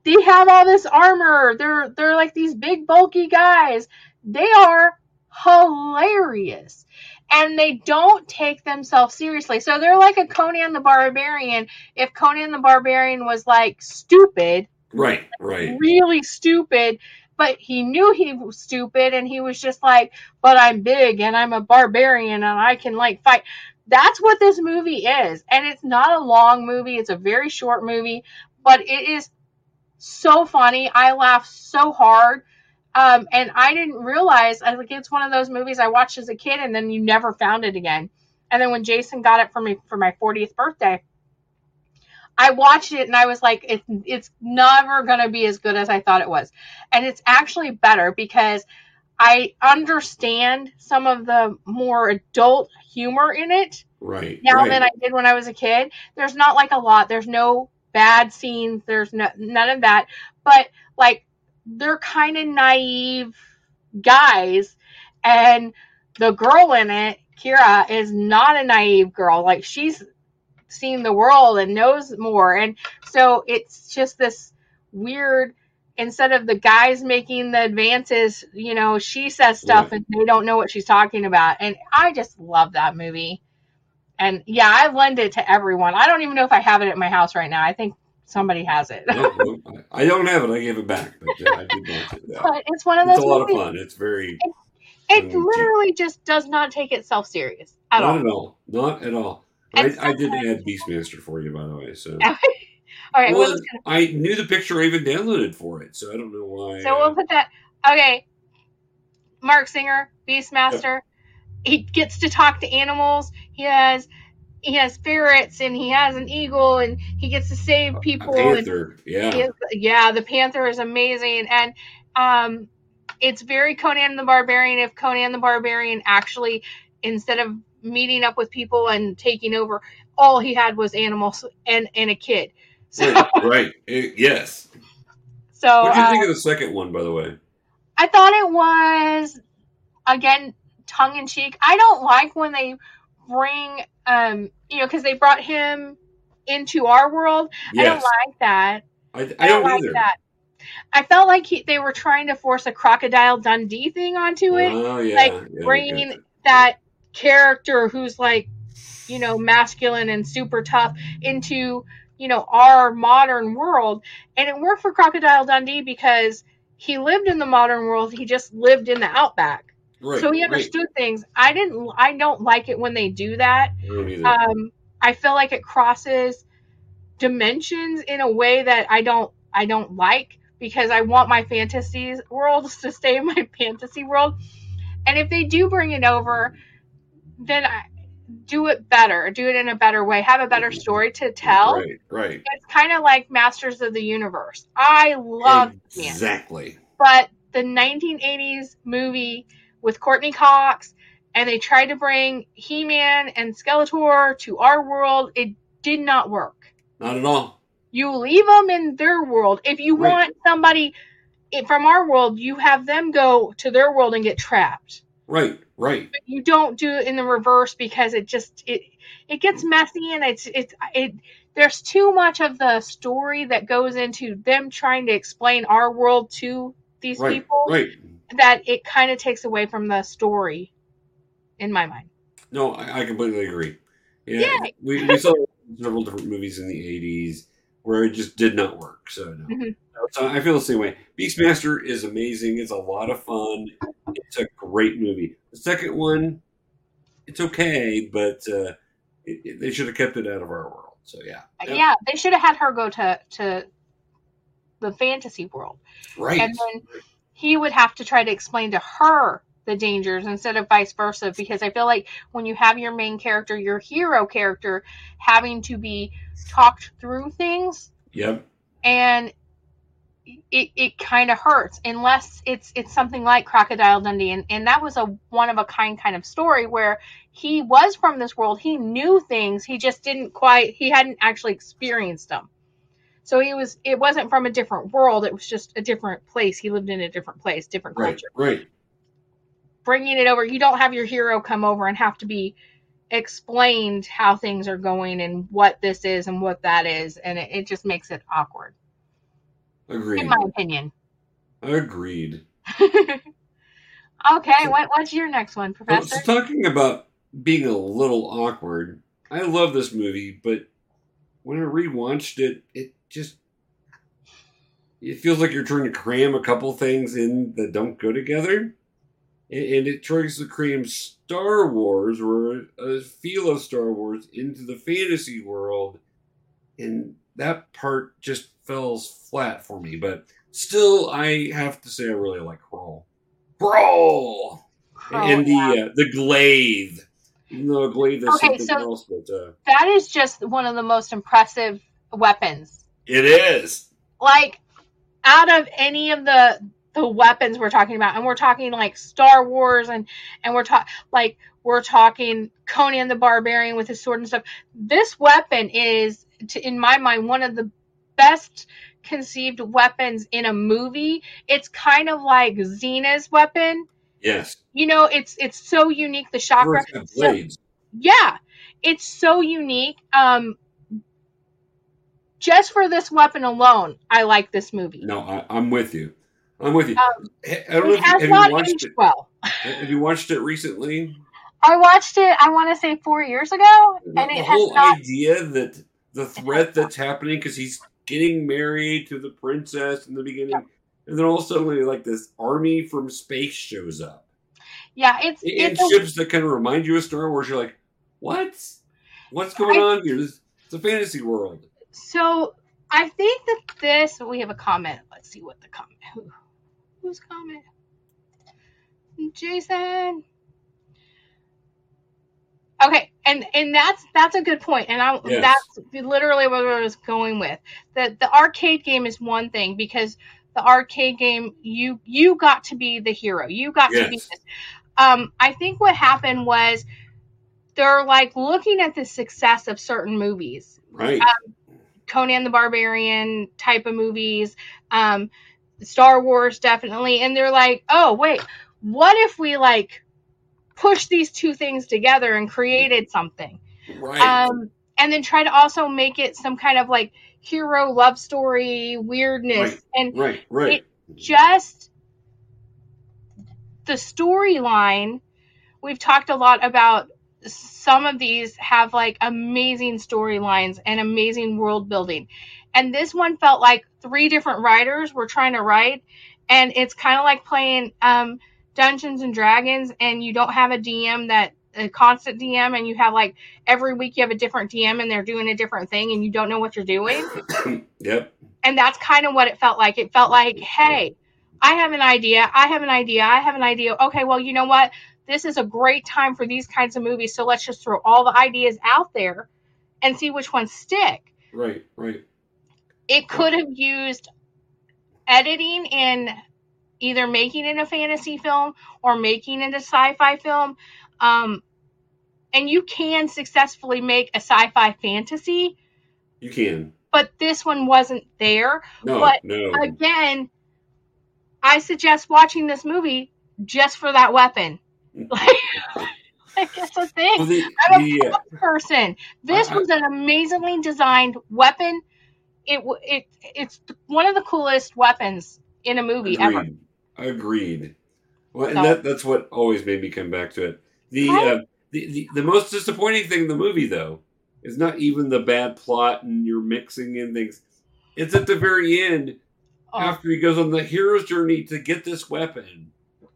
they have all this armor. They're they're like these big bulky guys. They are hilarious. And they don't take themselves seriously. So they're like a Conan the Barbarian. If Conan the Barbarian was like stupid,
Right, right.
really stupid, but he knew he was stupid and he was just like, but I'm big and I'm a barbarian and I can like fight. That's what this movie is. And it's not a long movie, it's a very short movie, but it is so funny. I laugh so hard. Um, and I didn't realize, I like it's one of those movies I watched as a kid and then you never found it again. And then when Jason got it for me for my 40th birthday, I watched it and I was like, it's it's never gonna be as good as I thought it was, and it's actually better because I understand some of the more adult humor in it
Right.
now
right.
than I did when I was a kid. There's not like a lot. There's no bad scenes. There's no, none of that. But like they're kind of naive guys, and the girl in it, Kira, is not a naive girl. Like she's seen the world and knows more, and so it's just this weird. Instead of the guys making the advances, you know, she says stuff and they don't know what she's talking about. And I just love that movie. And yeah, I lend it to everyone. I don't even know if I have it at my house right now. I think somebody has it.
I don't have it. I gave it back, but uh, I did it. Yeah.
but it's one of those.
It's a lot of fun. It's very
It
Mm,
literally just does not take itself serious at
not
all.
at all. Not at all. I, I did add Beastmaster for you, by the way. So
all right,
Well,
we'll just,
I knew the picture. I even downloaded for it, so I don't know why.
so we'll put that. Okay, Marc Singer, Beastmaster. He gets to talk to animals. He has he has ferrets and he has an eagle and he gets to save
A
people. and
Panther. Yeah.
Is- yeah, the Panther is amazing, and um, it's very Conan the Barbarian. If Conan the Barbarian actually, instead of meeting up with people and taking over, all he had was animals and and a kid. So,
Right. right. Eh, yes.
so
What do you
uh,
think of the second one, by the way?
I thought it was again tongue in cheek. I don't like when they bring um you know because they brought him into our world. I don't like that.
I, I,
I
don't,
don't like
either.
that. I felt like he, they were trying to force a crocodile Dundee thing onto it,
Oh yeah.
like,
yeah,
bringing that character who's like, you know, masculine and super tough into, you know, our modern world. And it worked for Crocodile Dundee because he lived in the modern world. He just lived in the outback.
Right.
so he
right.
understood things. I didn't, I don't like it when they do that.
I.
Um, I feel like it crosses dimensions in a way that I don't I don't like because I want my fantasy worlds to stay in my fantasy world. And if they do bring it over, then I, do it better. Do it in a better way. Have a better story to tell.
Right. Right.
It's kind of like Masters of the Universe. I love it,
exactly.
but the 1980s movie with Courteney Cox, and they tried to bring He-Man and Skeletor to our world. It did not work.
Not at all.
You leave them in their world. If you
Right.
want somebody from our world, you have them go to their world and get trapped.
Right. Right.
But you don't do it in the reverse because it just it it gets messy and it's it's it there's too much of the story that goes into them trying to explain our world to these
Right.
people
Right.
That it kind of takes away from the story in my mind.
No, I, I completely agree. Yeah,
Yay.
we, we saw several different movies in the '80s where it just did not work. So no,
Mhm.
so I feel the same way. Beastmaster is amazing. It's a lot of fun. It's a great movie. The second one, it's okay, but uh, it, it- they should have kept it out of our world. So yeah,
Yeah, they should have had her go to to the fantasy world,
right.
and then he would have to try to explain to her the dangers instead of vice versa. Because I feel like when you have your main character, your hero character, having to be talked through things,
Yep.
and it, it kind of hurts unless it's it's something like crocodile dundee and, and that was a one of a kind kind of story where he was from this world he knew things he just didn't quite he hadn't actually experienced them so he was it wasn't from a different world it was just a different place he lived in a different place different
Right.
culture
Right.
bringing it over you don't have your hero come over and have to be explained how things are going and what this is and what that is and it, it just makes it awkward
Agreed.
in my opinion
Agreed.
okay, what, what's your next one,
So,
Professor?
so talking about being a little awkward, I love this movie, but when I rewatched it, it just it feels like you're trying to cram a couple things in that don't go together, and, and it tries to cram Star Wars or a feel of Star Wars into the fantasy world, and that part just falls flat for me. But still, I have to say I really like Krull. Krull
Oh,
and the
yeah.
uh, the glaive. Even though a glaive is
Okay,
something
so-
else, but uh,
that is just one of the most impressive weapons.
It is.
Like, out of any of the the weapons we're talking about and we're talking like star wars and and we're talking like we're talking conan the barbarian with his sword and stuff this weapon is to, in my mind one of the best conceived weapons in a movie it's kind of like xena's weapon
Yes.
you know it's it's so unique the
chakram have
So-
blades.
yeah it's so unique um just for this weapon alone i like this movie
No, I, I'm with you. I'm with you.
Um,
I don't know
it
if you,
has
have you
not
watched
aged
it.
well
Have you watched it recently?
i watched it i want to say four years ago and
the
it has
whole
not
idea that the threat that's happening because he's getting married to the princess in the beginning, and then all of a sudden, like this army from space shows up,
yeah it's
and
it's a,
ships that kind of remind you of Star Wars. You're like, what? What's going on here? This, it's a fantasy world.
So i think that this we have a comment. Let's see what the comment who, who's comment? Jason? Okay and and that's that's a good point and i
Yes.
that's literally what i was going with. That the arcade game is one thing because the arcade game you you got to be the hero. You got to be this. Um i think what happened was they're like looking at the success of certain movies.
Right.
Conan the Barbarian type of movies, um, Star Wars definitely, and they're like, oh wait, what if we like push these two things together and created something,
right.
um, and then try to also make it some kind of like hero love story weirdness
Right.
and
right. Right.
just the storyline. We've talked a lot about some of these have like amazing storylines and amazing world building. And this one felt like three different writers were trying to write. And it's kind of like playing um, Dungeons and Dragons, and you don't have a DM that a constant DM, and you have like every week you have a different DM, and they're doing a different thing, and you don't know what you're doing
yep.
and that's kind of what it felt like. It felt like, hey, I have an idea. I have an idea. I have an idea. Okay, well, you know what? This is a great time for these kinds of movies. So let's just throw all the ideas out there and see which ones stick.
Right. Right.
It could have used editing in either making it a fantasy film or making it a sci-fi film. Um, and you can successfully make a sci-fi fantasy,
You can.
but this one wasn't there.
No.
But
no.
again, I suggest watching this movie just for that weapon. Like, like that's the thing.
well, the,
I'm a
the, uh,
person. This
I-
was an amazingly designed weapon. It it it's one of the coolest weapons in a movie ever.
Agreed. Agreed. Well, and
So-
that that's what always made me come back to it. The,
Right.
uh, the the the most disappointing thing in the movie, though, is not even the bad plot and you're mixing in things. It's at the very end
Oh,
after he goes on the hero's journey to get this weapon,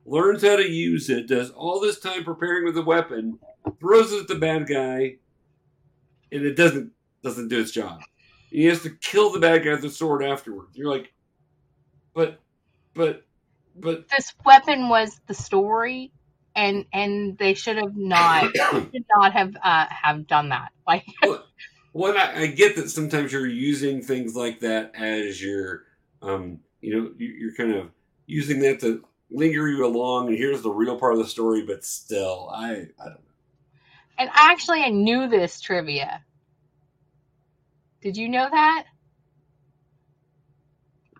learns how to use it, does all this time preparing with the weapon, throws it at the bad guy, and it doesn't doesn't do its job. He has to kill the bad guy with the sword afterwards. You're like, but, but, but
this weapon was the story, and and they should have not should not have uh, have done that. Like
Well, I, I get that sometimes you're using things like that as your, um, you know, you're kind of using that to linger you along, and here's the real part of the story. But still, I, I don't know.
And actually, I knew this trivia. Did you know that?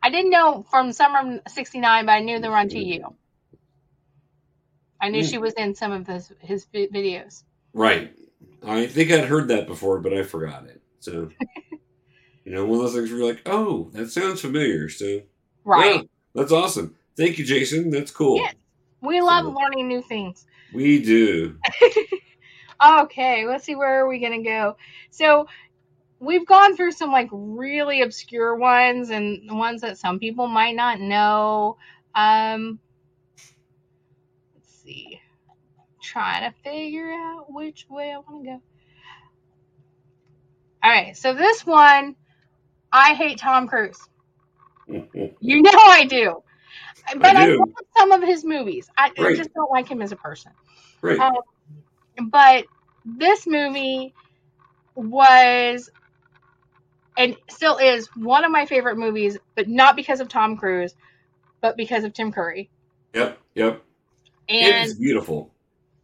I didn't know from Summer '69, but I knew they were on you I knew
Mm.
she was in some of his his videos.
Right. I think I'd heard that before, but I forgot it. So, you know, one of those things where you're like, oh, that sounds familiar. So,
Right.
yeah, that's awesome. Thank you, Jason. That's cool.
Yeah. We love
So-
learning new things.
We do.
Okay, let's see where are we gonna go. So we've gone through some like really obscure ones and ones that some people might not know. Um let's see. Trying to figure out which way I want to go. Alright, so this one I hate Tom Cruise. You know I do. But I,
do.
love some of his movies. I, I just don't like him as a person.
right.
Um, but this movie was and still is one of my favorite movies, but not because of Tom Cruise, but because of Tim Curry.
Yep, yep. And,
And
it's beautiful.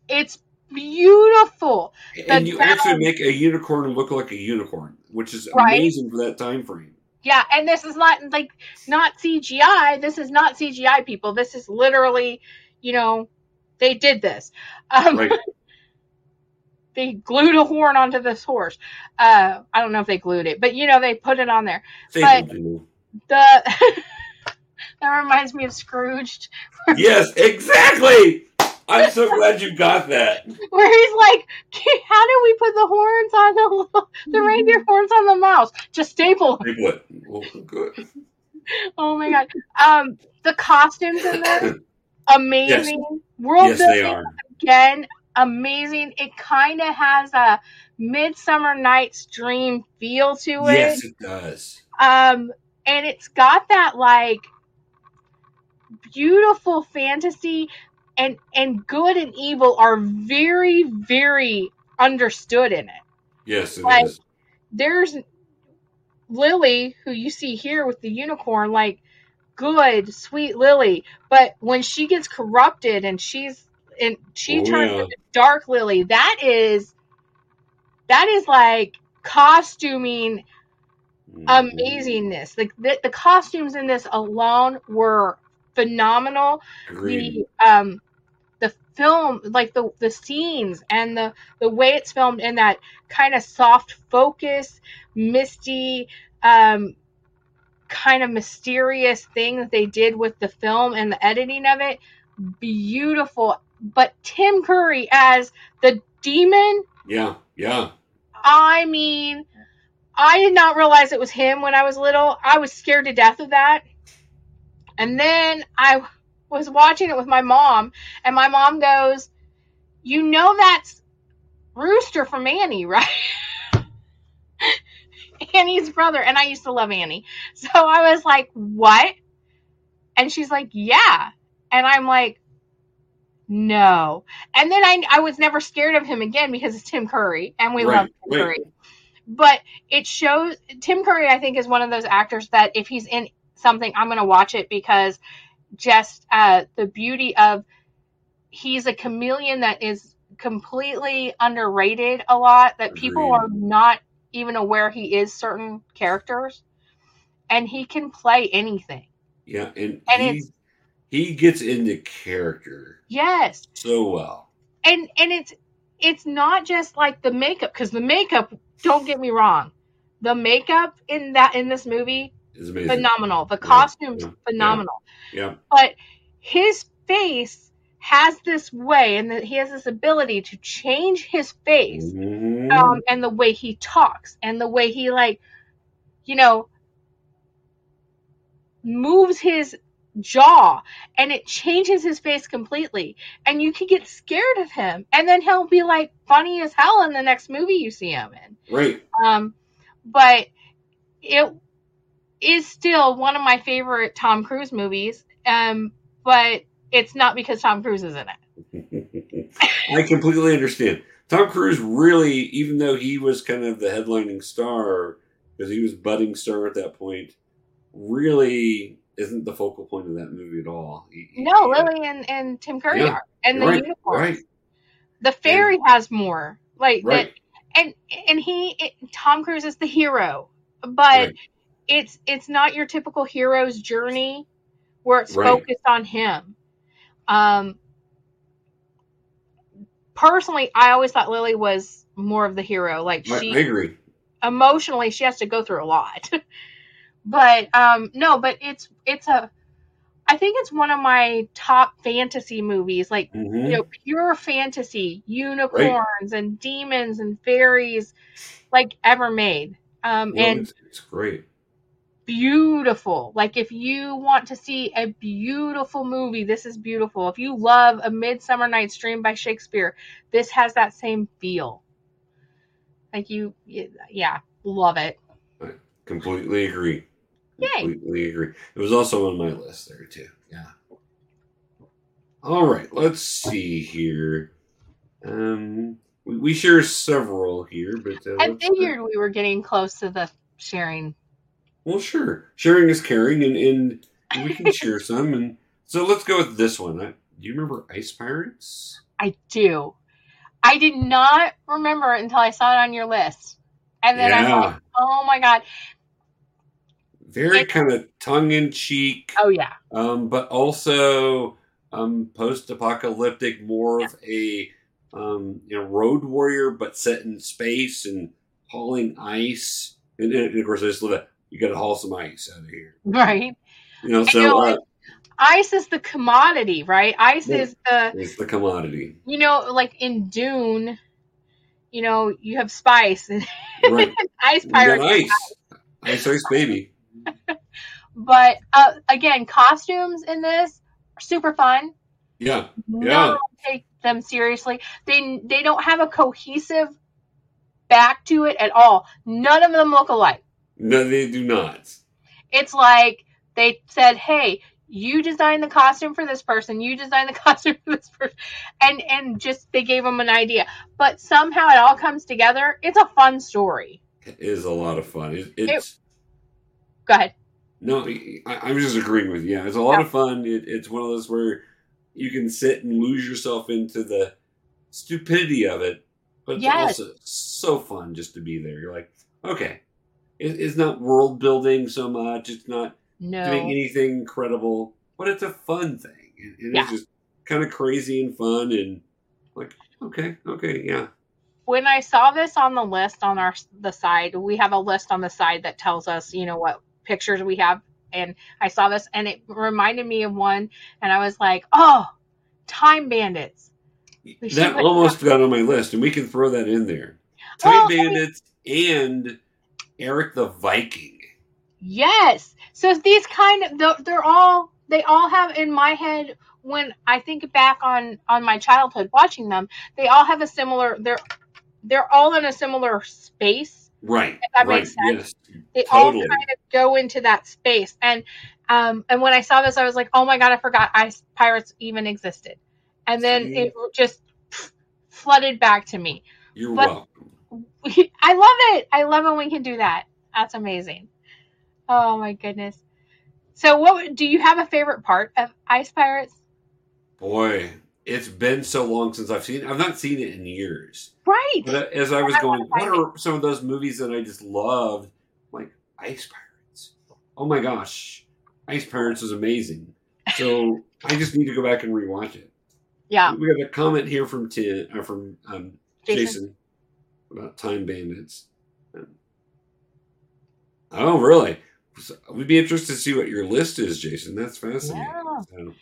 it's beautiful.
And
The
you actually make a unicorn look like a unicorn, which is
Right.
amazing for that time frame.
Yeah, and this is not like not CGI. This is not CGI people. This is literally, you know, they did this. Um,
Right.
they glued a horn onto this horse. Uh, I don't know if they glued it, but you know, they put it on there.
They
But-
do.
The that reminds me of Scrooged,
yes, exactly. I'm so glad you got that.
where he's like, "How do we put the horns on the the reindeer horns on the mouse? Just staple them."
What? Well, good.
Oh my god! Um, the costumes in this amazing. World
Yes, they are.
again amazing. It kind of has a Midsummer Night's Dream feel to it.
Yes, it does.
Um, and it's got that like beautiful fantasy and and good and evil are very very understood in it.
Yes, it is.
Like- There's Lily who you see here with the unicorn like good sweet Lily, but when she gets corrupted and she's and she
Oh,
turns
yeah.
into dark Lily, that is that is like costuming
Mhm.
amazingness. Like the, the costumes in this alone were phenomenal.
Agreed.
The um film, like the the scenes and the the way it's filmed in that kind of soft focus, misty, um, kind of mysterious thing that they did with the film and the editing of it, beautiful. But Tim Curry as the demon
Yeah, yeah.
I mean, I did not realize it was him when I was little. I was scared to death of that. And then I was watching it with my mom, and my mom goes, You know that's Rooster from Annie, right? Annie's brother. And I used to love Annie. So I was like, What? And she's like, Yeah. And I'm like, No. And then I, I was never scared of him again because it's Tim Curry, and we
Right,
love Tim. Curry. But it shows Tim Curry, I think, is one of those actors that if he's in something, I'm going to watch it because just uh, the beauty of he's a chameleon that is completely underrated a lot, that people
Agreed.
are not even aware he is certain characters, and he can play anything.
Yeah, and,
And
he he gets into character
Yes.
so well.
and and it's it's not just like the makeup because the makeup don't get me wrong the makeup in that in this movie. Phenomenal. The costumes
yeah,
phenomenal.
Yeah,
but his face has this way and that he has this ability to change his face
Mhm.
um, and the way he talks and the way he like you know moves his jaw and it changes his face completely. And you can get scared of him and then he'll be like funny as hell in the next movie you see him in.
Right.
um but it is still one of my favorite tom cruise movies um but it's not because tom cruise is in it.
I completely understand. Tom Cruise really, even though he was kind of the headlining star, because he was budding star at that point, really isn't the focal point of that movie at all. He- he-
no lily and, and tim curry
Yeah,
are and the
right,
unicorns
right,
the fairy has more like that and and he it, Tom Cruise is the hero, but
Right.
It's it's not your typical hero's journey where it's
Right.
focused on him. Um, personally, I always thought Lily was more of the hero. Like she
I agree.
emotionally, she has to go through a lot. but um, no, but it's it's a. I think it's one of my top fantasy movies. Like
Mhm.
you know, pure fantasy, unicorns and demons and fairies, like ever made. Um,
No,
and
it's, it's great.
Beautiful. Like if you want to see a beautiful movie, this is beautiful. If you love A Midsummer Night's Dream by Shakespeare, this has that same feel. Like you, yeah, love it.
Completely agree.
Yay.
Completely agree. It was also on my list there too. Yeah. All right. Let's see here. Um, we, we share several here, but uh,
I figured we were getting close to the sharing.
Well, sure. Sharing is caring, and and we can share some. And so let's go with this one. I, do you remember Ice Pirates?
I do. I did not remember it until I saw it on your list. And then I'm like, oh my God.
Very
It-
kind of tongue in cheek,
Oh, yeah.
um, but also um, post apocalyptic, more of a um, you know road warrior, but set in space and hauling ice. And, and of course, I just love that you got to haul some ice out of here.
Right.
You know, so
you know,
uh,
Ice is the commodity, right? Ice
Yeah.
is the,
it's the commodity,
you know, like in Dune, you know, you have spice and
right?
ice pirates.
ice, ice, ice, baby.
But uh, again, costumes in this are super fun.
Yeah,
No
Yeah.
take them seriously. They they don't have a cohesive back to it at all. None of them look alike.
No, they do not.
It's like they said, "Hey, you design the costume for this person. You design the costume for this person," and and just they gave them an idea. But somehow it all comes together. It's a fun story.
It is a lot of fun. It, it's
Go ahead.
no, I, I'm just agreeing with you. Yeah, it's a lot of fun. It, it's one of those where you can sit and lose yourself into the stupidity of it, but it's
Yes.
also so fun just to be there. You're like, okay, it, it's not world building so much. It's not
No.
doing anything incredible, but it's a fun thing. And, is
Yeah.
just kind of crazy and fun, and like, okay, okay, yeah,
when I saw this on the list on our the side, we have a list on the side that tells us, you know, what pictures we have. And I saw this and it reminded me of one and I was like, "Oh, Time Bandits." We
that almost got on my list, and we can throw that in there. Time
Oh, okay.
Bandits and Erik the Viking.
Yes. So these kind of they're- all they all have in my head when I think back on on my childhood watching them, they all have a similar they're they're all in a similar space.
Right.
that
right.
makes sense.
Yes.
they all kind of go into that space and um and when i saw this i was like oh my god i forgot ice pirates even existed and then it just flooded back to me
You're
But-
welcome.
i love it i love when we can do that that's amazing oh my goodness so what do you have a favorite part of ice pirates
Boy, it's been so long since I've seen it. I've not seen it in years.
right
But as I was
I
going, what are some of those movies that I just loved? Like Ice Pirates. Oh my gosh. Ice Pirates is amazing. So I just need to go back and rewatch it.
yeah
We have a comment here from Tim, uh, from um,
Jason.
Jason. About Time Bandits. Oh, really? So we'd be interested to see what your list is, Jason. That's fascinating.
Yeah.
So,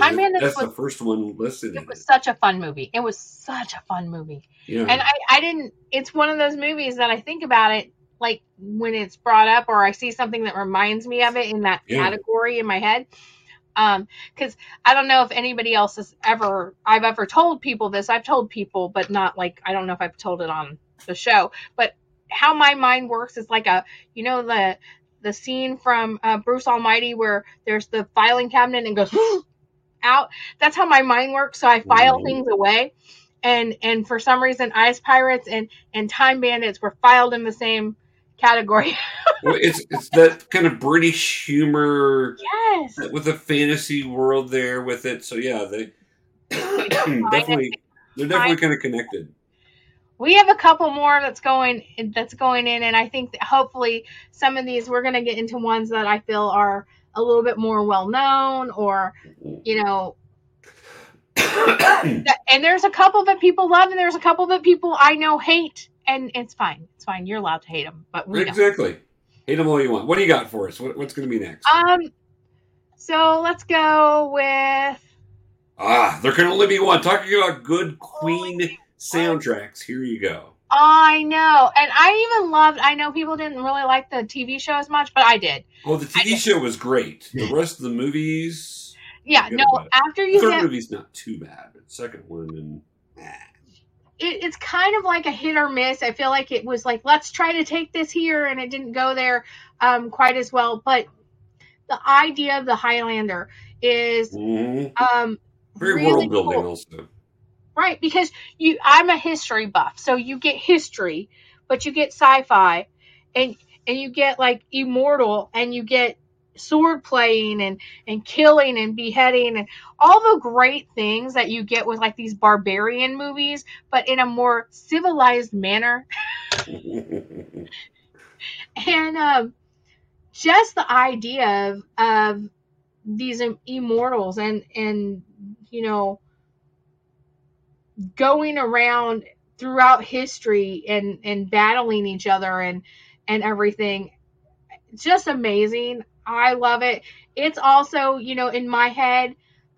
Time Bandits
that's the first one listed.
it was such a fun movie it was such a fun movie
Yeah.
and I, I didn't it's one of those movies that i think about it like when it's brought up or i see something that reminds me of it in that
Yeah.
category in my head um because i don't know if anybody else has ever i've ever told people this i've told people but not like i don't know if i've told it on the show. But how my mind works is like a you know the the scene from uh, bruce almighty where there's the filing cabinet and goes out. That's how my mind works. So i file things away. And and for some reason ice pirates and and time bandits were filed in the same category.
Well, it's it's that kind of British humor
yes.
with a fantasy world there with it. So yeah, they definitely they're definitely kind of connected.
We have a couple more that's going that's going in and i think that hopefully some of these we're going to get into ones that i feel are a little bit more well known or you know and there's a couple that people love and there's a couple that people i know hate and it's fine it's fine you're allowed to hate them but we don't
exactly. Hate them all you want. What do you got for us? What, what's going to be next?
um so let's go with
ah, there can only be one. Talking about good Queen soundtracks. Here you go.
I know. And I even loved I know people didn't really like the TV show as much, but I did.
Well, the TV show was great. The rest of the movies,
Yeah, no,
about it.
after
the
you
third
get
movie's not too bad, but second one and
it, it's kind of like a hit or miss. I feel like it was like let's try to take this here and it didn't go there um quite as well, but the idea of the Highlander is
Mhm.
um
very
really
world building
cool.
also.
Right, because you I'm a history buff, so you get history, but you get sci-fi and and you get like immortal and you get sword playing and and killing and beheading and all the great things that you get with like these barbarian movies but in a more civilized manner. And um just the idea of of these immortals and and you know going around throughout history and and battling each other and and everything. Just amazing. I love it. It's also you know in my head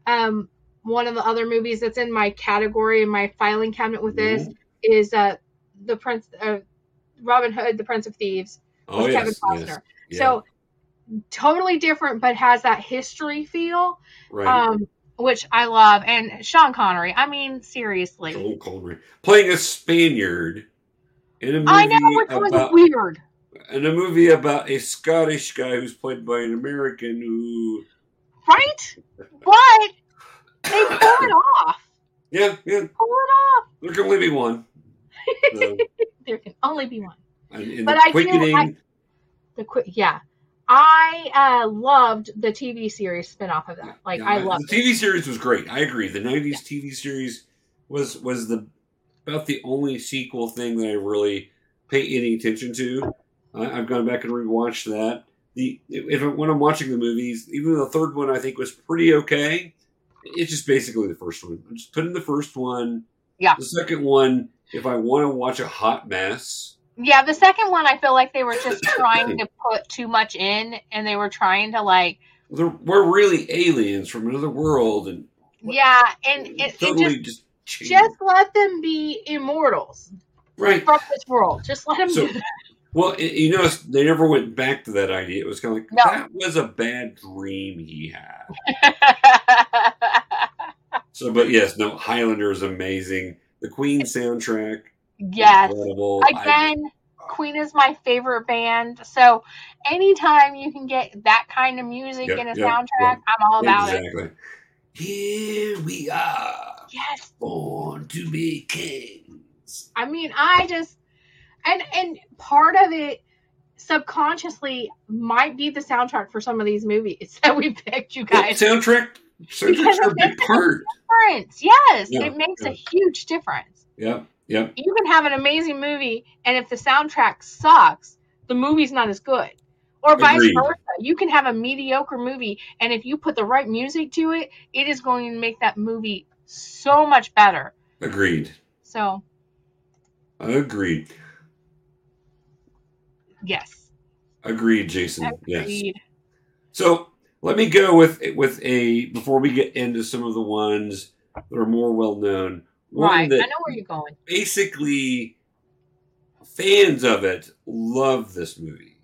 um one of the other movies that's in my category in my filing cabinet with this is uh the prince uh, robin hood the prince of thieves
oh
with
yes,
kevin
yes.
costner.
Yeah,
so totally different but has that history feel.
Right.
um which i love. And sean connery i mean seriously.
Joel Connery. Playing a Spaniard in a movie
i know which was
about
weird.
in a movie about a Scottish guy who's played by an American who
right? But they pull it off.
Yeah yeah.
Pull it off.
There can only be one. So,
there can only be one.
And, and
But
the
I
quickening.
I- the quick yeah i uh loved the tv series spinoff of that like
Yeah,
i loved
the TV series was great. I agree. The '90s TV series was was the about the only sequel thing that I really pay any attention to. I, I've gone back and rewatched that. The if when I'm watching the movies, even the third one I think was pretty okay. It's just basically the first one. I'm just putting the first one.
Yeah.
The second one, if I want to watch a hot mess,
Yeah, the second one, I feel like they were just trying to put too much in, and they were trying to like,
they're, we're really aliens from another world, and
yeah, and it, it just
just
just let them be immortals
right.
from this world. Just let them
So- Well, it- you know, they never went back to that idea. It was kind of like
No.
that was a bad dream he had. So, but yes, no, Highlander is amazing. The Queen soundtrack,
yes,
incredible. I-
again, Queen is my favorite band. So anytime you can get that kind of music
Yep,
in a
yep,
soundtrack,
yep.
I'm all about it.
exactly. Here we are,
Yes,
born to be kings.
I mean, I just and and part of it subconsciously might be the soundtrack for some of these movies that we picked, you
Well,
guys.
soundtrack, soundtracks are a big part.
difference. Yes,
Yeah,
it makes
yeah.
a huge difference.
Yep, yep.
You can have an amazing movie, and if the soundtrack sucks, the movie's not as good. Or vice
Agreed.
versa. You can have a mediocre movie, and if you put the right music to it, it is going to make that movie so much better.
Agreed.
So,
Agreed.
yes.
Agreed, Jason. Yes. So let me go with with a before we get into some of the ones that are more well known.
Right. I know where you're going.
basically fans of it love this movie,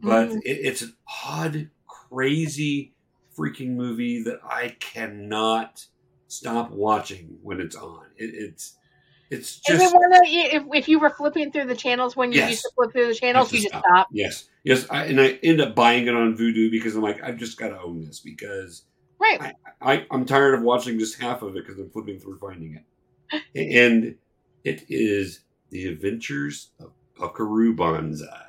but
Mhm.
it, it's an odd, crazy, freaking movie that I cannot stop watching when it's on. It, it's it's
Is
just
it one if, if you were flipping through the channels when you
Yes.
used to flip through the channels, you just
stop.
stop?
yes, yes, I, and I end up buying it on Vudu because I'm like I've just got to own this because
Right.
I, I'm tired of watching just half of it because I'm flipping through finding it. And it is The Adventures of Buckaroo Banzai.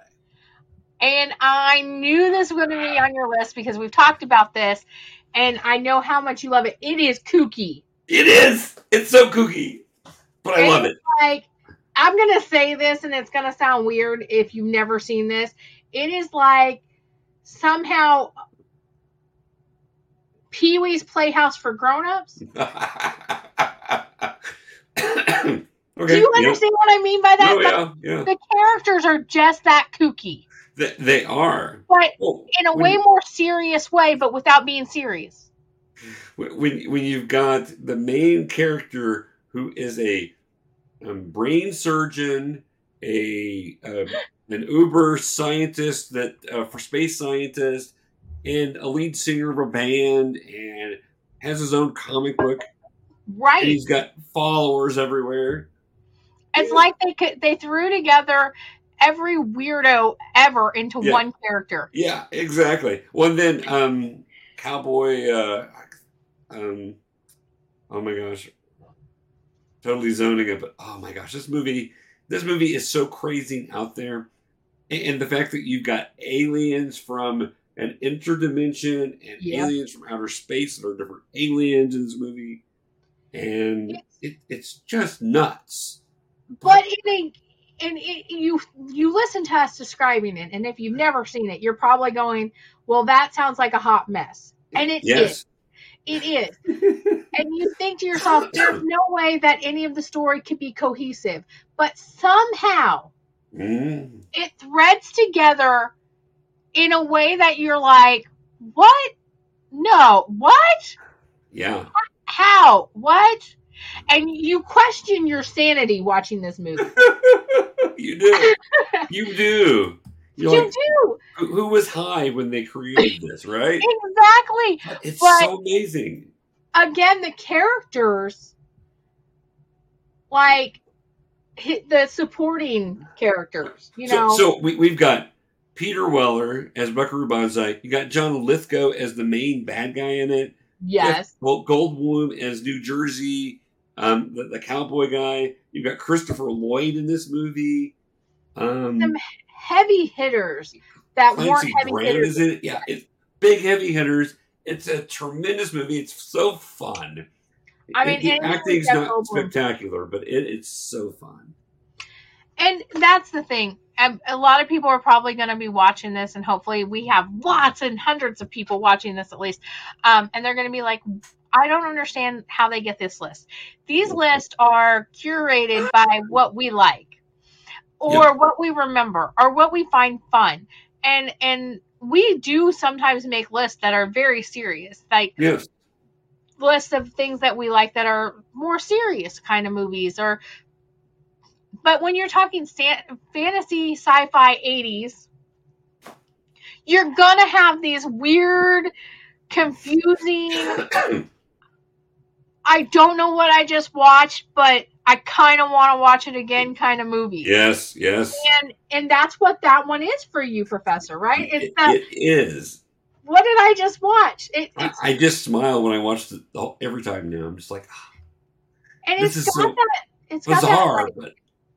And I knew this was going to be on your list because we've talked about this, and I know how much you love it. It is kooky.
It is! It's so kooky. But I love it.
Like, I'm going to say this, and it's going to sound weird if you've never seen this. It is like somehow Pee Wee's Playhouse for grown-ups.
okay.
Do you
yeah.
understand what I mean by that?
Oh, yeah, yeah.
The characters are just that kooky,
They, they are.
but
Well,
in a way more serious way, but without being serious.
when when you've got the main character who is a um, brain surgeon, a um, an Uber scientist that uh, for space scientist, and a lead singer of a band, and has his own comic book, and
Right.
he's got followers everywhere.
It's like they could they threw together every weirdo ever into
Yeah.
one character.
Yeah, exactly. Well, then um, cowboy. Uh, um, oh my gosh, totally zoning it. But oh my gosh, this movie, this movie is so crazy out there, and, and the fact that you've got aliens from an interdimension and
Yep.
aliens from outer space that are different aliens in this movie, and it, it's just nuts.
But in a and it, you you listen to us describing it, and if you've never seen it, you're probably going, "Well, that sounds like a hot mess," and it is.
yes,
It is. And you think to yourself, "There's no way that any of the story could be cohesive," but somehow
Mm.
it threads together in a way that you're like, "What? No, what?
yeah,
How? What?" And you question your sanity watching this movie.
you do, you do. You're
you
like,
do
who, was high when they created this, right?
exactly.
It's
But-
so amazing.
again the characters like hit the supporting characters you know
So, so we, we've got Peter Weller as Buckaroo Banzai. You got John Lithgow as the main bad guy in it.
yes
Well, Goldblum as New Jersey, um, the, the cowboy guy. You've got Christopher Lloyd in this movie. Um,
Some heavy hitters that weren't
Clancy
heavy
Brown
hitters
is in it. Yeah, it's big heavy hitters. It's a tremendous movie. It's so fun.
I mean,
the
and it's
acting's not spectacular, but it, it's so fun.
and that's the thing Um, a lot of people are probably going to be watching this and hopefully we have lots and hundreds of people watching this at least um, and they're going to be like i don't understand how they get this list these lists are curated by what we like or
Yeah.
what we remember or what we find fun and and we do sometimes make lists that are very serious like
Yes.
lists of things that we like that are more serious kind of movies or but when you're talking fantasy sci-fi 80s you're gonna have these weird confusing i don't know what i just watched but i kind of want to watch it again kind of movie.
yes. Yes.
and and that's what that one is for you professor right it's
It,
that
it is.
what did i just watch it,
I,
it's
I just smile when I watch it the every time now. I'm just like ah,
and
this
it's
is
got
so
that it's got that
bizarre,
like,
but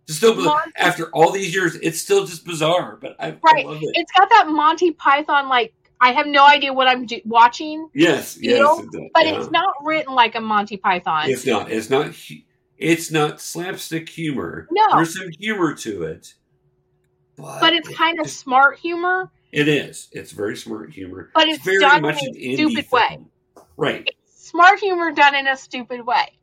still.
Monty-
after all these years, it's still just bizarre. But I,
Right.
I love it.
it's got that Monty Python like I have no idea what I'm do- watching,
yes, yes,
know,
it does,
but
yeah.
it's not written like a Monty Python.
It's not. It's not. It's not slapstick humor.
No.
there's some humor to it, but,
but it's
it-
kind of
it's-
smart humor,
It is. It's very smart humor.
but it's
very
done
much
in
an
stupid way.
Right.
Smart humor done in a stupid way.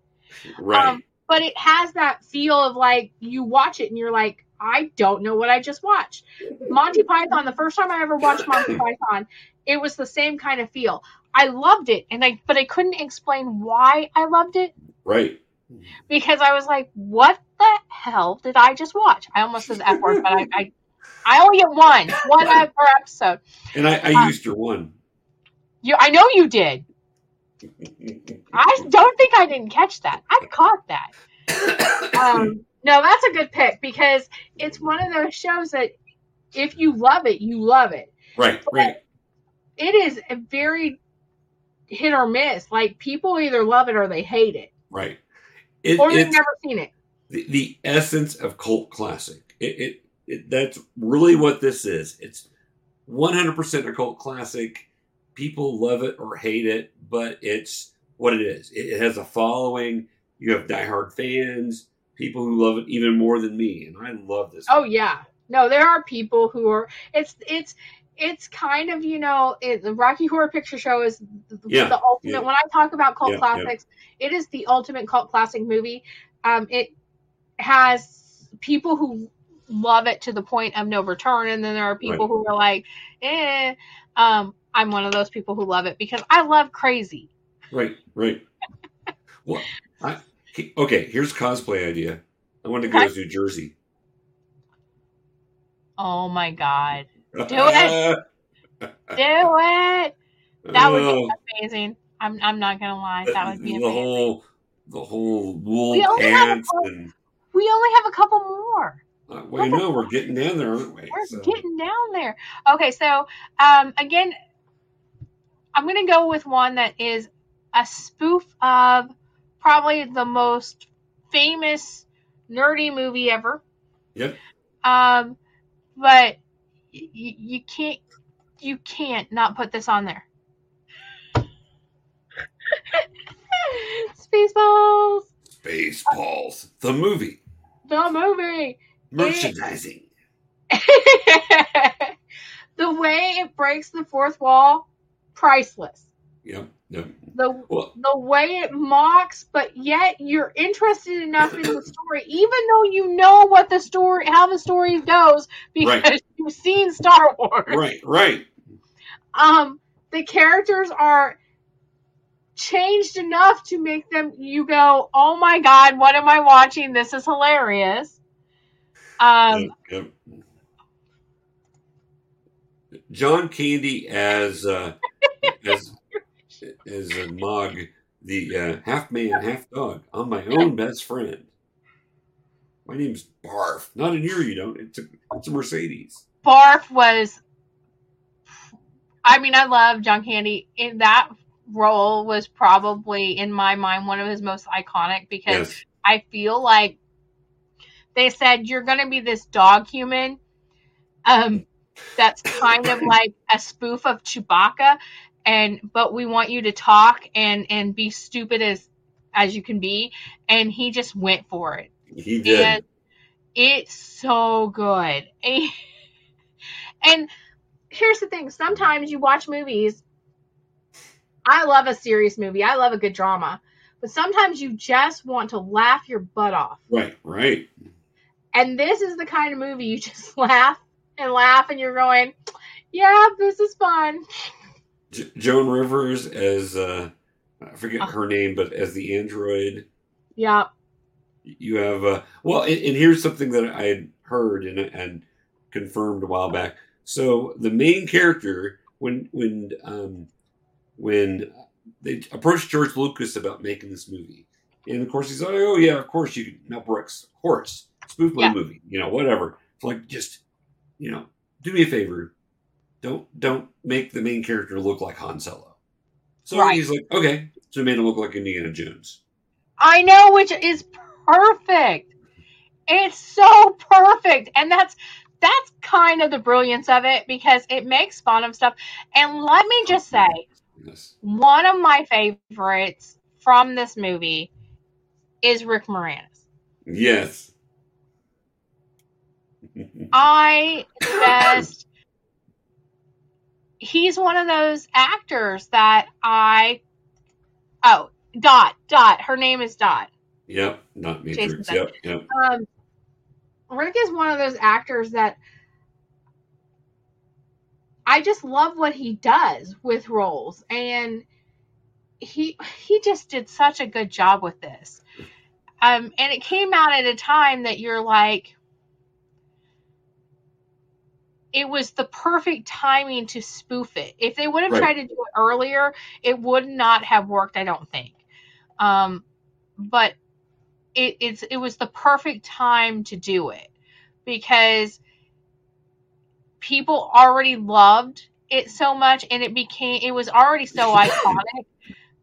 Right.
Um, but it has that feel of like you watch it and you're like, I don't know what I just watched. Monty Python, the first time I ever watched Monty Python, it was the same kind of feel. I loved it, and I but I couldn't explain why I loved it
right.
because I was like, what the hell did I just watch? I almost said F word, but I, I, I only get one, one per episode.
And I, I
Um,
used your one.
You, I know you did. I don't think I didn't catch that. I caught that. Um, no, that's a good pick because it's one of those shows that if you love it, you love it.
right. Right.
It is a very hit or miss. Like people either love it or they hate it,
Right. It,
or they've never seen it.
the, the essence of cult classic. It, it, it that's really what this is. It's 100% a cult classic. People love it or hate it, but it's what it is. It, it has a following. You have diehard fans, people who love it even more than me, and I love this.
Oh yeah, no, there are people who are. It's it's it's kind of you know it, the Rocky Horror Picture Show is the,
Yeah,
the ultimate.
yeah.
When I talk about cult
yeah.
classics, it is the ultimate cult classic movie. Um, it has people who love it to the point of no return, and then there are people
Right.
who are like, eh. Um, I'm one of those people who love it because I love crazy.
Right, right. well, I, okay. Here's a cosplay idea. I want to go to New Jersey.
Oh my god,
Do
it. do it! That would
Oh.
be amazing. I'm I'm not gonna lie, that would be amazing.
the whole the whole wool
We only have a
pants
couple-
and
We only have a couple more.
uh, well, you know we're getting down there, aren't we?
We're
So,
getting down there. Okay, so um, again, I'm going to go with one that is a spoof of probably the most famous nerdy movie ever.
Yep.
Um, but y- you can't you can't not put this on there. Spaceballs,
Spaceballs, the movie,
the movie.
merchandising.
the way it breaks the fourth wall, priceless.
Yep,
The
Well,
the way it mocks, but yet you're interested enough in the story, even though you know what the story, how the story goes, because
Right.
you've seen Star Wars.
right, right.
Um, the characters are changed enough to make them you go, oh my god, what am I watching? This is hilarious. Um.
John Candy as uh, as as a Mog, the uh, half man, half dog. I'm my own best friend. My name's Barf. Not in here, you don't. It's a it's a Mercedes.
Barf was. I mean, I love John Candy. In that role was probably in my mind one of his most iconic because
Yes.
I feel like they said you're going to be this dog human. Um, that's kind of like a spoof of Chewbacca, and but we want you to talk and and be stupid as as you can be, and he just went for it,
He did.
and it's so good. And here's the thing: sometimes you watch movies. I love a serious movie. I love a good drama. But sometimes you just want to laugh your butt off.
right, right.
And this is the kind of movie you just laugh and laugh, and you're going, yeah, this is fun.
J- Joan Rivers as uh, I forget
Oh.
her name, but as the android.
Yeah.
You have uh, well, and, and here's something that I had heard and, and confirmed a while back. So the main character, when when um, when they approached George Lucas about making this movie, and of course he's like, "Oh yeah, of course you can Mel Brooks, of course, spoof my
Yeah.
movie, you know, whatever." It's like just you know, do me a favor, don't don't make the main character look like Han Solo. So
Right.
he's like, "Okay," so made him look like Indiana Jones.
I know, which is perfect. It's so perfect. And that's that's kind of the brilliance of it because it makes fun of stuff. And let me just say,
Yes.
one of my favorites from this movie is Rick Moranis.
Yes.
I just he's one of those actors that I oh Dot Dot her name is Dot.
Yep, not Matrix. Yep, yep.
Um, Rick is one of those actors that I just love what he does with roles, and he he just did such a good job with this. Um, and it came out at a time that you're like, it was the perfect timing to spoof it. If they would have
Right.
tried to do it earlier, it would not have worked. I don't think. Um, but it, it's it was the perfect time to do it because people already loved it so much and it became it was already so iconic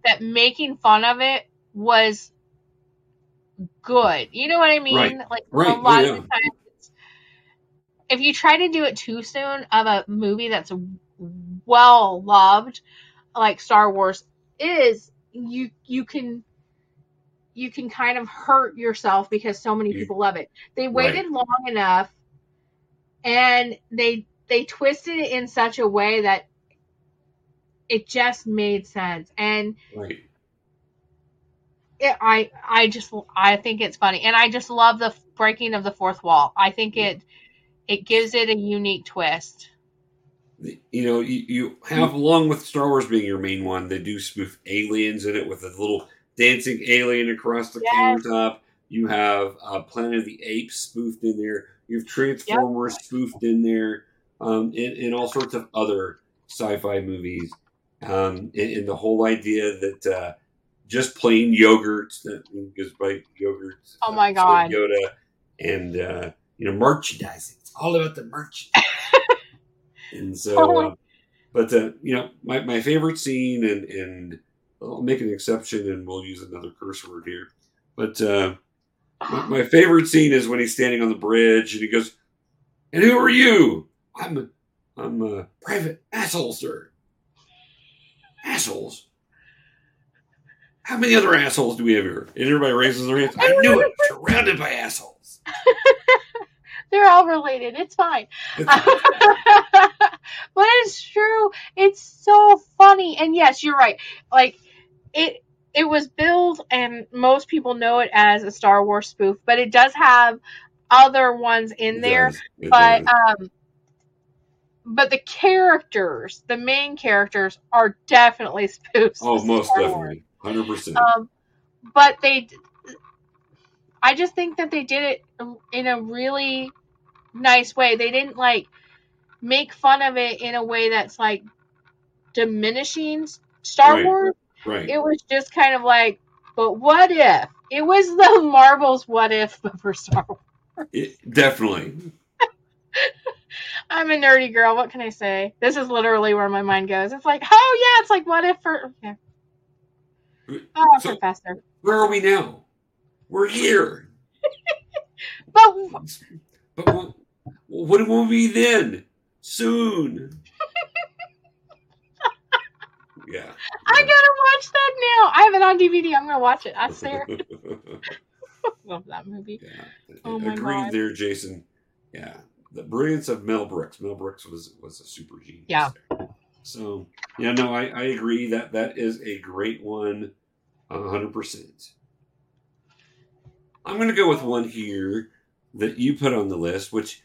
that making fun of it was good. You know what I mean?
Right.
Like
Right.
a
Oh,
lot
yeah.
of the times if you try to do it too soon of a movie that's well loved like Star Wars is you you can you can kind of hurt yourself because so many people love it. They
Right.
waited long enough and they they twisted it in such a way that it just made sense and
Right.
it, I I just I think it's funny and I just love the breaking of the fourth wall. I think it it gives it a unique twist.
You know, you, you have along with Star Wars being your main one, they do spoof aliens in it with a little dancing alien across the
Yes.
countertop. You have uh, Planet of the Apes spoofed in there. You have Transformers spoofed in there, um, and, and all sorts of other sci-fi movies. Um, and, and the whole idea that uh, just plain yogurt that goes by yogurt.
Oh my
uh,
God.
Yoda, and uh, you know merchandising. It's all about the merchandising. and so, uh, but uh, you know, my, my favorite scene, and and I'll make an exception, and we'll use another curse word here. But uh, my, my favorite scene is when he's standing on the bridge and he goes, "And who are you? I'm I'm a private asshole, sir. Assholes. How many other assholes do we have here? And everybody raises their hands. I knew it. Surrounded by assholes.
They're all related. It's fine. but it's true. It's so funny. And yes, you're right. Like it it was billed and most people know it as a Star Wars spoof, but it does have other ones in there. But um but the characters, the main characters are definitely spoofs.
oh, most
Star
definitely. 100%.
Um, but they, I just think that they did it in a really nice way. They didn't like make fun of it in a way that's like diminishing Star
Right.
Wars.
right.
It was just kind of like, but what if? It was the Marvel's what if but for Star Wars.
It- definitely.
I'm a nerdy girl. What can I say? This is literally where my mind goes. It's like, oh yeah, it's like what if for. Yeah. Uh, oh,
So-
professor.
Where are we now? We're here.
But
But what, what will we be then? Soon. yeah.
I gotta watch that now. I have it on DVD. I'm gonna watch it. I swear. Love that movie.
yeah.
Oh my
Agreed
God.
there, Jason. Yeah. The brilliance of Mel Brooks. Mel Brooks was was a super genius.
Yeah.
there. So yeah, no, I, I agree that that is a great one, hundred percent. I'm gonna go with one here that you put on the list, which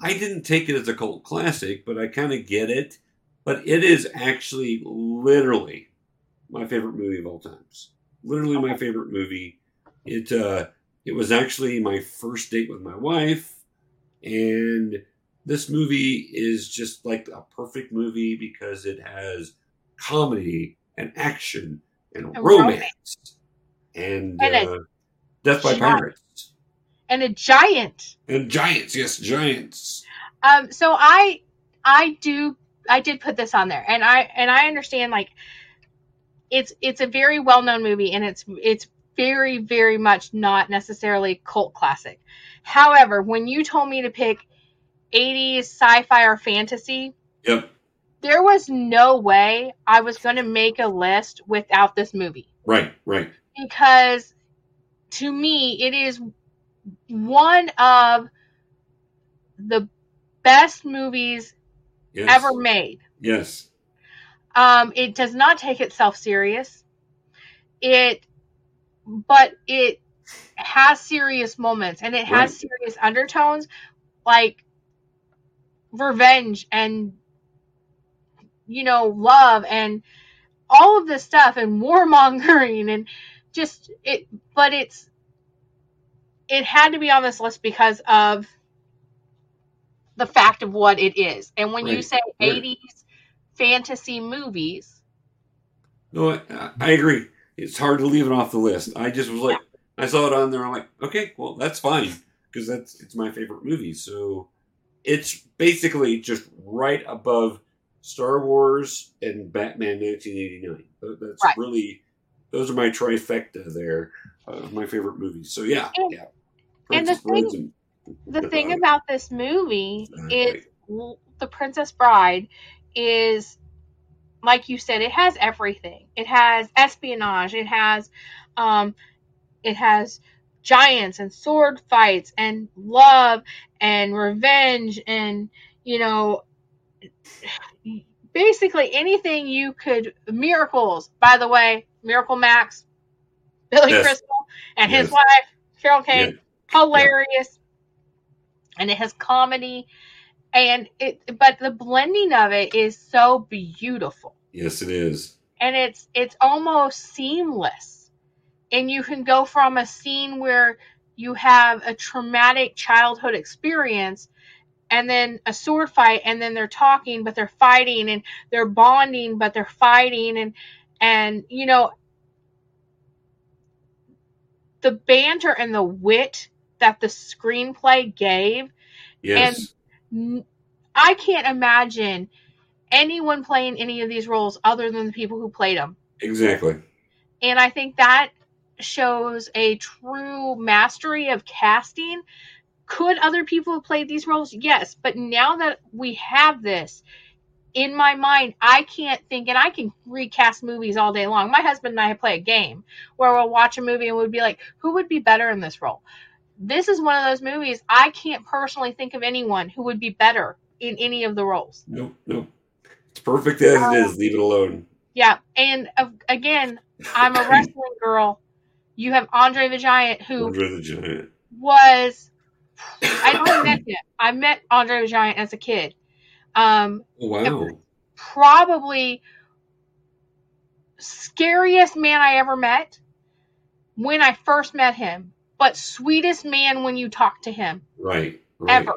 I didn't take it as a cult classic, but I kind of get it. But it is actually literally my favorite movie of all times. Literally my favorite movie. It uh, it was actually my first date with my wife, and this movie is just like a perfect movie because it has comedy and action and
And
romance and,
And a
uh, Death by Pirates
And a giant.
and giants. Yes, giants.
Um. So I, I do, I did put this on there, and I and I understand like, it's it's a very well known movie, and it's it's very very much not necessarily cult classic. However, when you told me to pick 80s sci-fi or fantasy,
Yep.
there was no way I was going to make a list without this movie.
Right. Right.
because to me it is one of the best movies
Yes.
ever made.
Yes.
Um, it does not take itself serious. It, but it has serious moments and it has
Right.
serious undertones, like revenge and you know love and all of this stuff and warmongering and just it. But it's it had to be on this list because of the fact of what it is. And when you say
right.
80s fantasy movies,
No, I, I agree. It's hard to leave it off the list. I just was like, I saw it on there. I'm like, okay, well, that's fine because that's it's my favorite movie. So it's basically just right above Star Wars and Batman 1989. That's
Right.
really those are my trifecta there of my favorite movies. So yeah,
And-
yeah.
and the
Princess
thing-
and-
the thing about this movie is l- the Princess Bride is like you said, it has everything. It has espionage. It has, um, it has giants and sword fights and love and revenge and you know basically anything you could miracles by the way miracle max billy
Yes.
crystal and his wife carol kane
Yeah.
hilarious and it has comedy and it but the blending of it is so beautiful
Yes, it is.
and it's it's almost seamless and you can go from a scene where you have a traumatic childhood experience and then a sword fight and then they're talking but they're fighting and they're bonding but they're fighting and and you know the banter and the wit that the screenplay gave
Yes.
and i can't imagine anyone playing any of these roles other than the people who played them.
exactly.
And I think that shows a true mastery of casting Could other people have played these roles? Yes. But now that we have this in my mind, I can't think, and I can recast movies all day long. My husband and I play a game where we'll watch a movie and we'd be like, who would be better in this role? This is one of those movies I can't personally think of anyone who would be better in any of the roles.
Nope, nope. It's perfect as it is. Leave it alone.
Yeah. And uh, again, I'm a wrestling girl. You have Andre the Giant, who
Andre the Giant.
was. I only met him. I met Andre the Giant as a kid. Um,
Oh, wow.
probably scariest man I ever met when I first met him, but sweetest man when you talk to him
Right. right.
ever.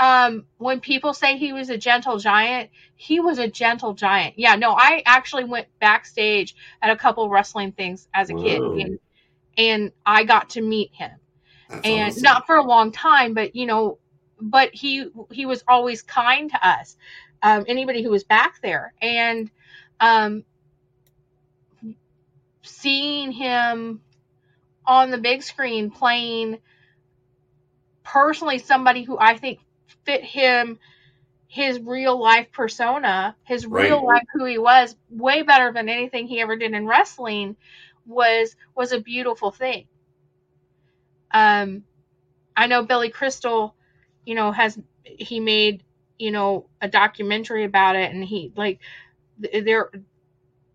Um, when people say he was a gentle giant, he was a gentle giant. Yeah, no, I actually went backstage at a couple wrestling things as a kid, and, and I got to meet him
That's
and
awesome.
not for a long time but you know but he he was always kind to us um, anybody who was back there and um, seeing him on the big screen playing personally somebody who i think fit him his real life persona his real life who he was way better than anything he ever did in wrestling was was a beautiful thing um i know billy crystal you know has he made you know a documentary about it and he like there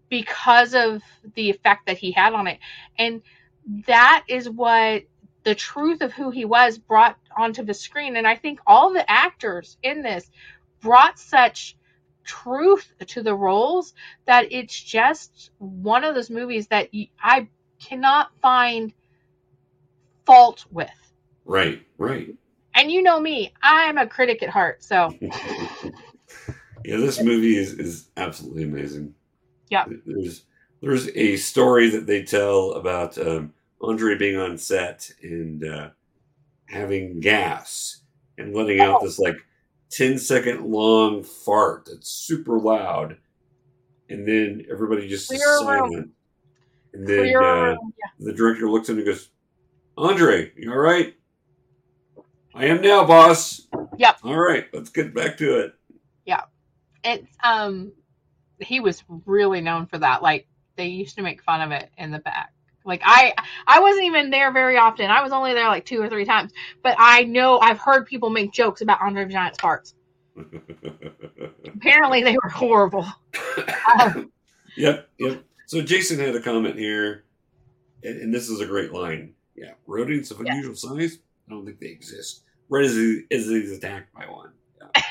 because of the effect that he had on it. And that is what the truth of who he was brought onto the screen. And i think all the actors in this brought such truth to the roles that it's just one of those movies that I cannot find fault with
Right. Right.
and you know me i'm a critic at heart so
Yeah, this movie is, is absolutely amazing.
Yeah.
There's there's a story that they tell about um, Andre being on set and uh, having gas and letting out
Oh.
this like 10 second long fart that's super loud. And then everybody just is
Clear room.
silent. And then uh,
yeah.
the director looks him and goes, Andre, you all right? I am now, boss.
Yep.
All right, let's get back to it. Yeah.
It's um he was really known for that like they used to make fun of it in the back like i i wasn't even there very often i was only there like two or three times but i know i've heard people make jokes about andre the giant's farts apparently they were horrible Um,
yep, yep. So Jason had a comment here, and, and this is a great line. Yeah, rodents of
Yeah.
unusual size. I don't think they exist. Right is as he's attacked by one.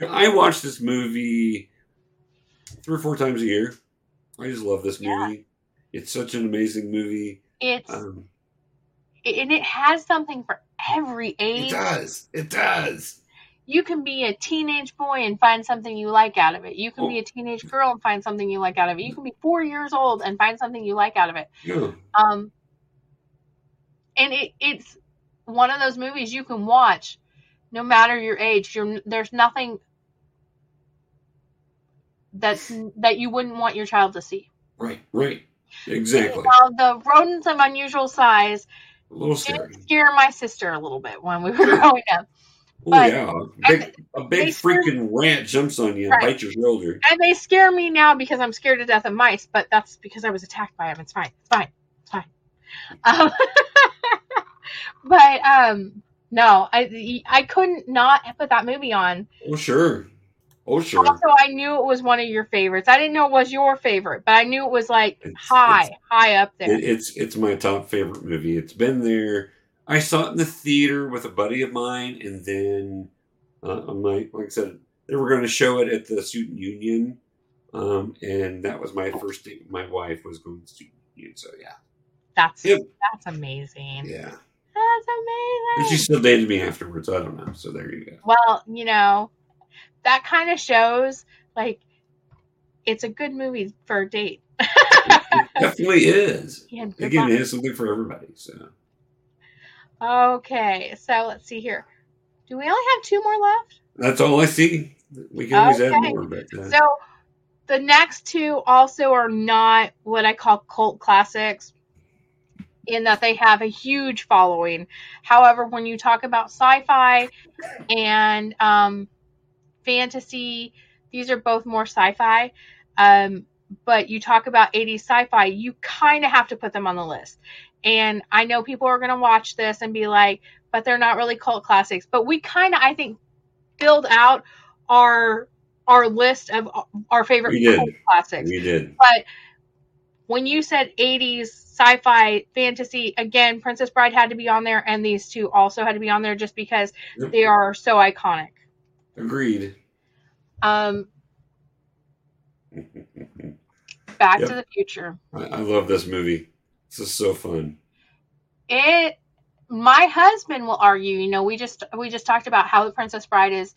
Yeah. I watch this movie three or four times a year. I just love this
Yeah.
movie. It's such an amazing movie.
it's
Um,
and it has something for every age
it does. It does.
you can be a teenage boy and find something you like out of it you can be a teenage girl and find something you like out of it you can be four years old and find something you like out of it
Yeah.
Um, and it, it's one of those movies you can watch no matter your age. You're, there's nothing that's that you wouldn't want your child to see.
Right. Right. Exactly.
Now, the rodents of unusual size
A little scary.
scare my sister a little bit when we were growing up,
Oh
but-
yeah, a big, a big freaking rat jumps on you and
Right.
bites your shoulder.
and they scare me now because I'm scared to death of mice. But that's because I was attacked by them. It's fine. It's fine. It's fine. Um, but um, no, I I couldn't not put that movie on.
Oh sure, oh sure.
Also, I knew it was one of your favorites. I didn't know it was your favorite, but I knew it was like
It's-
high,
it's-
high up there.
It, it's it's my top favorite movie. It's been there. I saw it in the theater with a buddy of mine, and then uh, my like I said, they were going to show it at the Student Union, um, and that was my first date. My wife was going to Student Union, so yeah,
that's
Yep.
that's amazing.
yeah.
That's
And she still dated me afterwards. I don't know. So there you go.
Well, you know, that kind of shows like it's a good movie for a date.
It definitely is.
Yeah,
Again,
luck.
it has something for everybody. So.
Okay, so let's see here. Do we only have two more left?
That's all I see. We can always add more, but uh,
So the next two also are not what I call cult classics. In that they have a huge following. However, when you talk about sci-fi and um, fantasy, these are both more sci-fi. Um, but you talk about 80s sci-fi, you kind of have to put them on the list. And I know people are going to watch this and be like, but they're not really cult classics. But we kind of, I think, filled out our our list of our favorite
We did.
cult classics.
We did.
But when you said 80s sci-fi fantasy, again, Princess Bride had to be on there, and these two also had to be on there just because
Yep.
they are so iconic.
Agreed.
Um, Back
Yep.
to the Future.
I, I love this movie. This is so fun.
it my husband will argue you know we just we just talked about how the princess bride is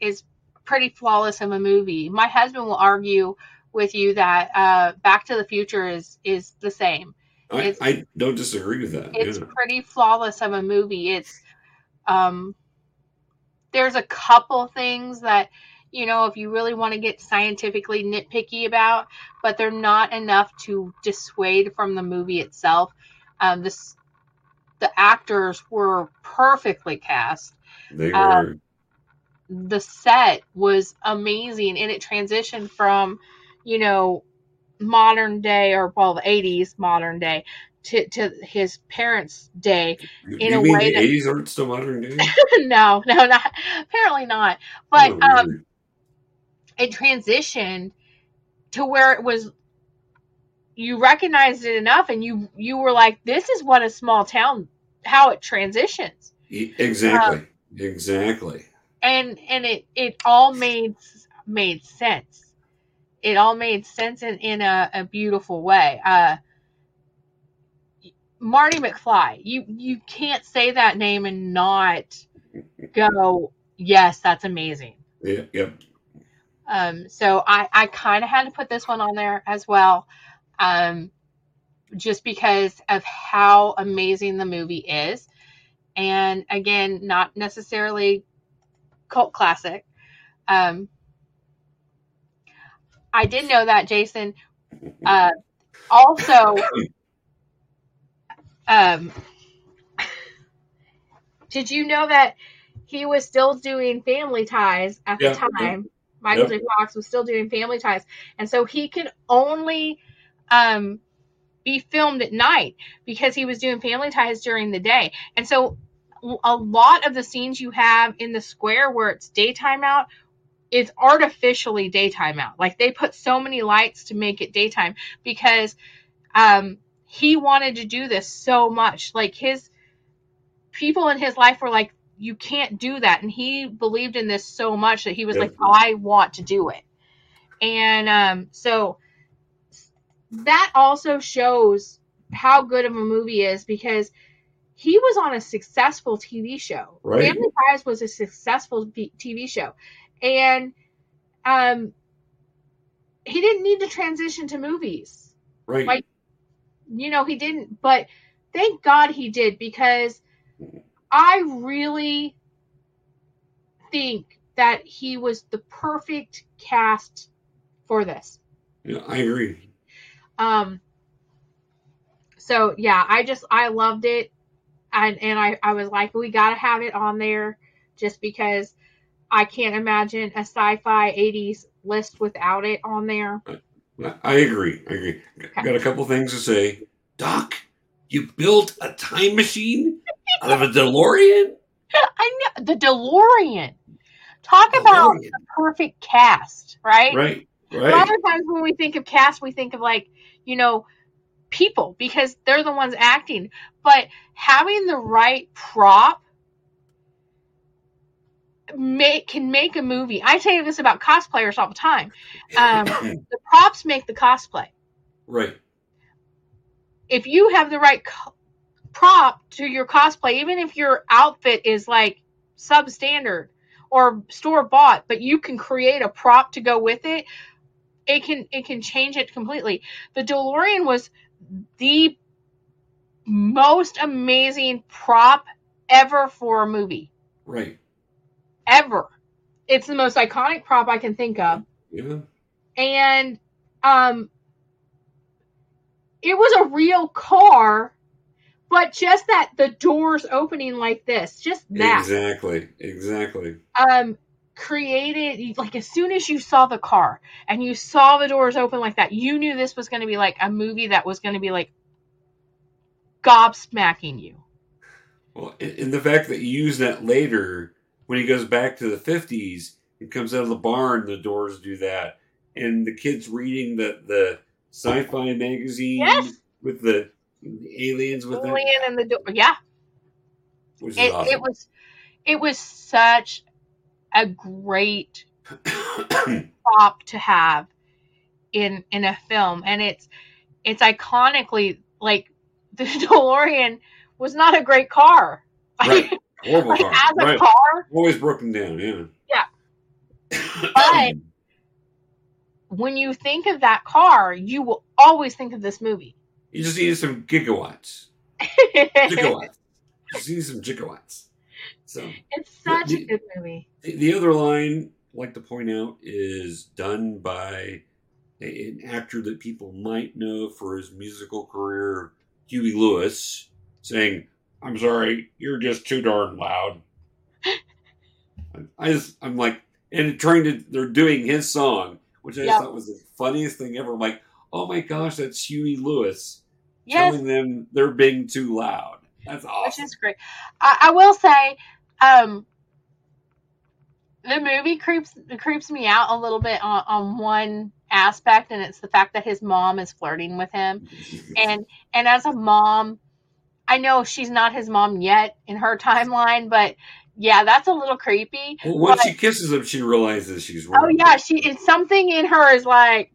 is pretty flawless of a movie my husband will argue with you that uh back to the future is is the same
I, I don't disagree with that.
it's
yeah.
pretty flawless of a movie it's um there's a couple things that you know if you really want to get scientifically nitpicky about but they're not enough to dissuade from the movie itself um this the actors were perfectly cast
They were.
um, the set was amazing and it transitioned from you know modern day or well the 80s modern day to, to his parents day
you
in a
mean
way
the
that-
80s aren't still modern day?
no no not apparently not but
Oh,
um it transitioned to where it was you recognized it enough and you you were like this is what a small town how it transitions
exactly.
um,
exactly.
and and it it all made made sense it all made sense in in a, a beautiful way. Uh marty mcfly you you can't say that name and not go yes that's amazing.
Yeah, yep.
um so i i kind of had to put this one on there as well um just because of how amazing the movie is. And again not necessarily cult classic um i did know that jason. Uh also um did you know that he was still doing family ties at
Yeah,
the time michael
Yep.
j. Fox was still doing family ties. And so he could only um be filmed at night because he was doing family ties during the day. And so a lot of the scenes you have in the square where it's daytime out is artificially daytime out. Like they put so many lights to make it daytime because um he wanted to do this so much. Like his people in his life were like, you can't do that. And he believed in this so much that he was
Yep.
like, I want to do it. And um so that also shows how good of a movie is because he was on a successful TV show.
Right.
Family Ties was a successful TV show, and um, he didn't need to transition to movies.
Right.
Like- You know, he didn't. But thank God he did because I really think that he was the perfect cast for this.
yeah, I agree.
Um so yeah, I just I loved it. And and I, I was like, we gotta have it on there just because I can't imagine a sci-fi 80s list without it on there.
I- agree. I agree. Got a couple things to say. Doc, you built a time machine out of a DeLorean?
I know the DeLorean. Talk about
DeLorean.
the perfect cast, right?
Right. Right.
A lot of times when we think of cast, we think of like, you know, people because they're the ones acting. But having the right prop make can make a movie. I say this about cosplayers all the time. Um, the props make the cosplay.
right.
If you have the right co- prop to your cosplay, even if your outfit is like substandard or store bought, but you can create a prop to go with it, it can it can change it completely. The DeLorean was the most amazing prop ever for a movie.
Right.
Ever. It's the most iconic prop I can think of.
Yeah.
and um it was a real car but just that the doors opening like this, just that.
Exactly. Exactly.
Um, created like as soon as you saw the car and you saw the doors open like that, you knew this was going to be like a movie that was going to be like gobsmacking you.
Well, and and the fact that you use that later when he goes back to the fifties and comes out of the barn, the doors do that, and the kids reading the the sci-fi magazine
Yes.
with the, aliens with the
Alien
that,
and the door, yeah.
which
It,
awesome.
it was, it was such a great prop to have in in a film, and it's it's iconically like the DeLorean was not a great car.
right. Horrible
like
car.
as a
right.
car,
Always broken down. Yeah.
Yeah. But- when you think of that car, you will always think of this movie.
you just need some gigawatts. Gigawatts. just need some gigawatts. So.
it's such a good movie.
The, the other line I'd like to point out is done by a- an actor that people might know for his musical career, Huey Lewis, saying, "I'm sorry, you're just too darn loud." I just, I'm like, and trying to, they're doing his song, which I
Yeah.
thought was the funniest thing ever. I'm like, oh my gosh, that's Huey Lewis
Yes,
telling them they're being too loud. That's
which is great. I, I will say, um, the movie creeps creeps me out a little bit on, on one aspect, and it's the fact that his mom is flirting with him. and and as a mom i know she's not his mom yet in her timeline but yeah that's a little creepy
Well, once
but-
she kisses him, she realizes she's wrong.
oh yeah she it's something in her is like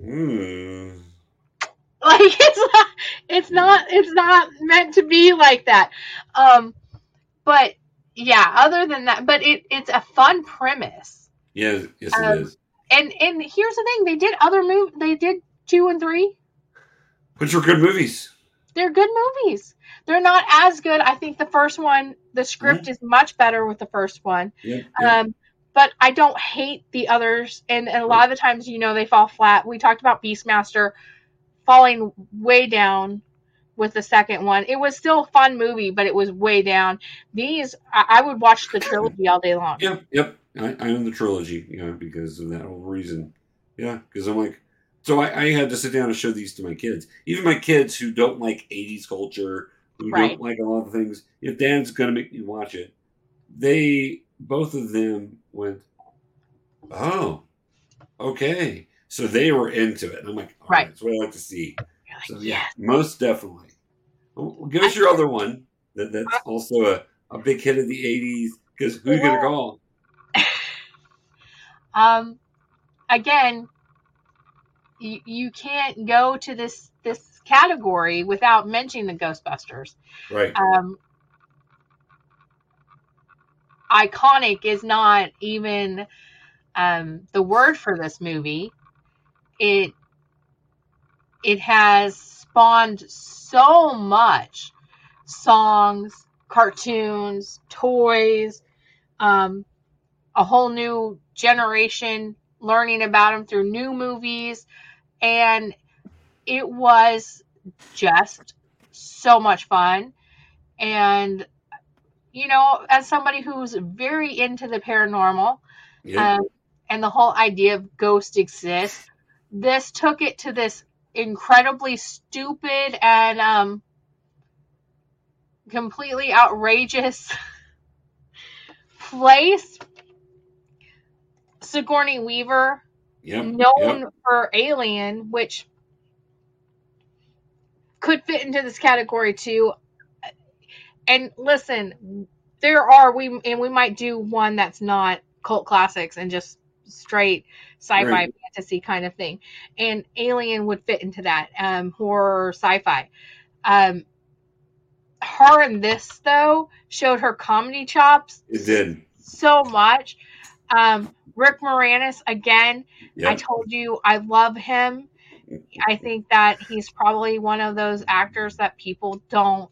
Hmm.
like it's not it's not it's not meant to be like that um but yeah other than that but it it's a fun premise
Yeah, yes,
Um,
it is.
and and here's the thing they did other move they did two and three
Which were good movies.
They're good movies. They're not as good. I think the first one, the script is much better with the first one.
Yeah, yeah.
Um, but I don't hate the others. And, and a lot of the times, you know, they fall flat. We talked about Beastmaster falling way down with the second one. It was still a fun movie, but it was way down. These, I, I would watch the trilogy all day long.
Yep, yep. I, I own the trilogy, you know, because of that whole reason. Yeah, because I'm like, so I, I had to sit down and show these to my kids. Even my kids who don't like 80s culture, who
Right.
don't like a lot of things, if Dan's going to make me watch it, they, both of them went, oh, okay. So they were into it. And I'm like, all right,
Right.
that's what I like to see.
Like,
So yeah,
yes.
most definitely. Well, well, give us your other one that, that's also a, a big hit of the 80s. Because who you going to call?
Um, again, you, you can't go to this this category without mentioning the Ghostbusters.
Right.
Um, iconic is not even um, the word for this movie. It it has spawned so much songs, cartoons, toys, um, a whole new generation learning about them through new movies, and it was just so much fun. And you know, as somebody who's very into the paranormal,
Yeah.
um, and the whole idea of ghosts exist, this took it to this incredibly stupid and um, completely outrageous place. Sigourney Weaver,
yep.
known
yep.
for Alien, which could fit into this category too. And listen, there are we and we might do one that's not cult classics and just straight sci-fi
Right.
fantasy kind of thing. And Alien would fit into that um horror sci-fi. Um her in this though showed her comedy chops
It did.
so much. Um Rick Moranis again I told you I love him. I think that he's probably one of those actors that people don't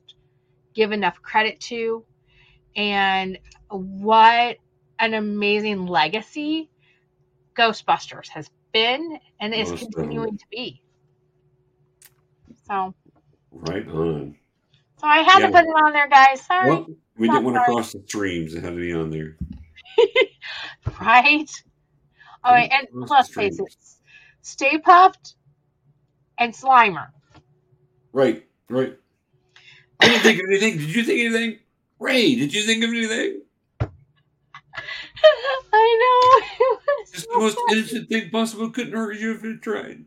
give enough credit to. And what an amazing legacy Ghostbusters has been and is
Most
continuing to be. So,
Right on.
So I had
Yeah.
to put it on there, guys. Sorry.
Well, we didn't want to cross the streams. It had to be on there.
right? All right, and
What's
let's
the
face it, Stay Puft and Slimer.
Right, right. I didn't think of anything. Did you think of anything? Ray, did you think of anything?
I know. It was
Just
so
the most
funny.
innocent thing possible. Couldn't hurt you if it tried.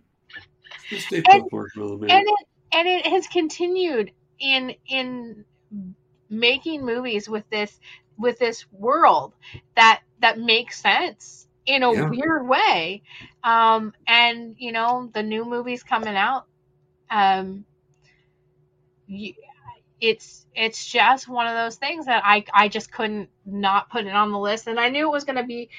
Just stay
And-
puft marshmallow man.
and it and it has continued in in making movies with this with this world that that makes sense in a
Yeah.
weird way. Um and you know the new movies coming out. Um you, it's it's just one of those things that I I just couldn't not put it on the list. And I knew it was going to be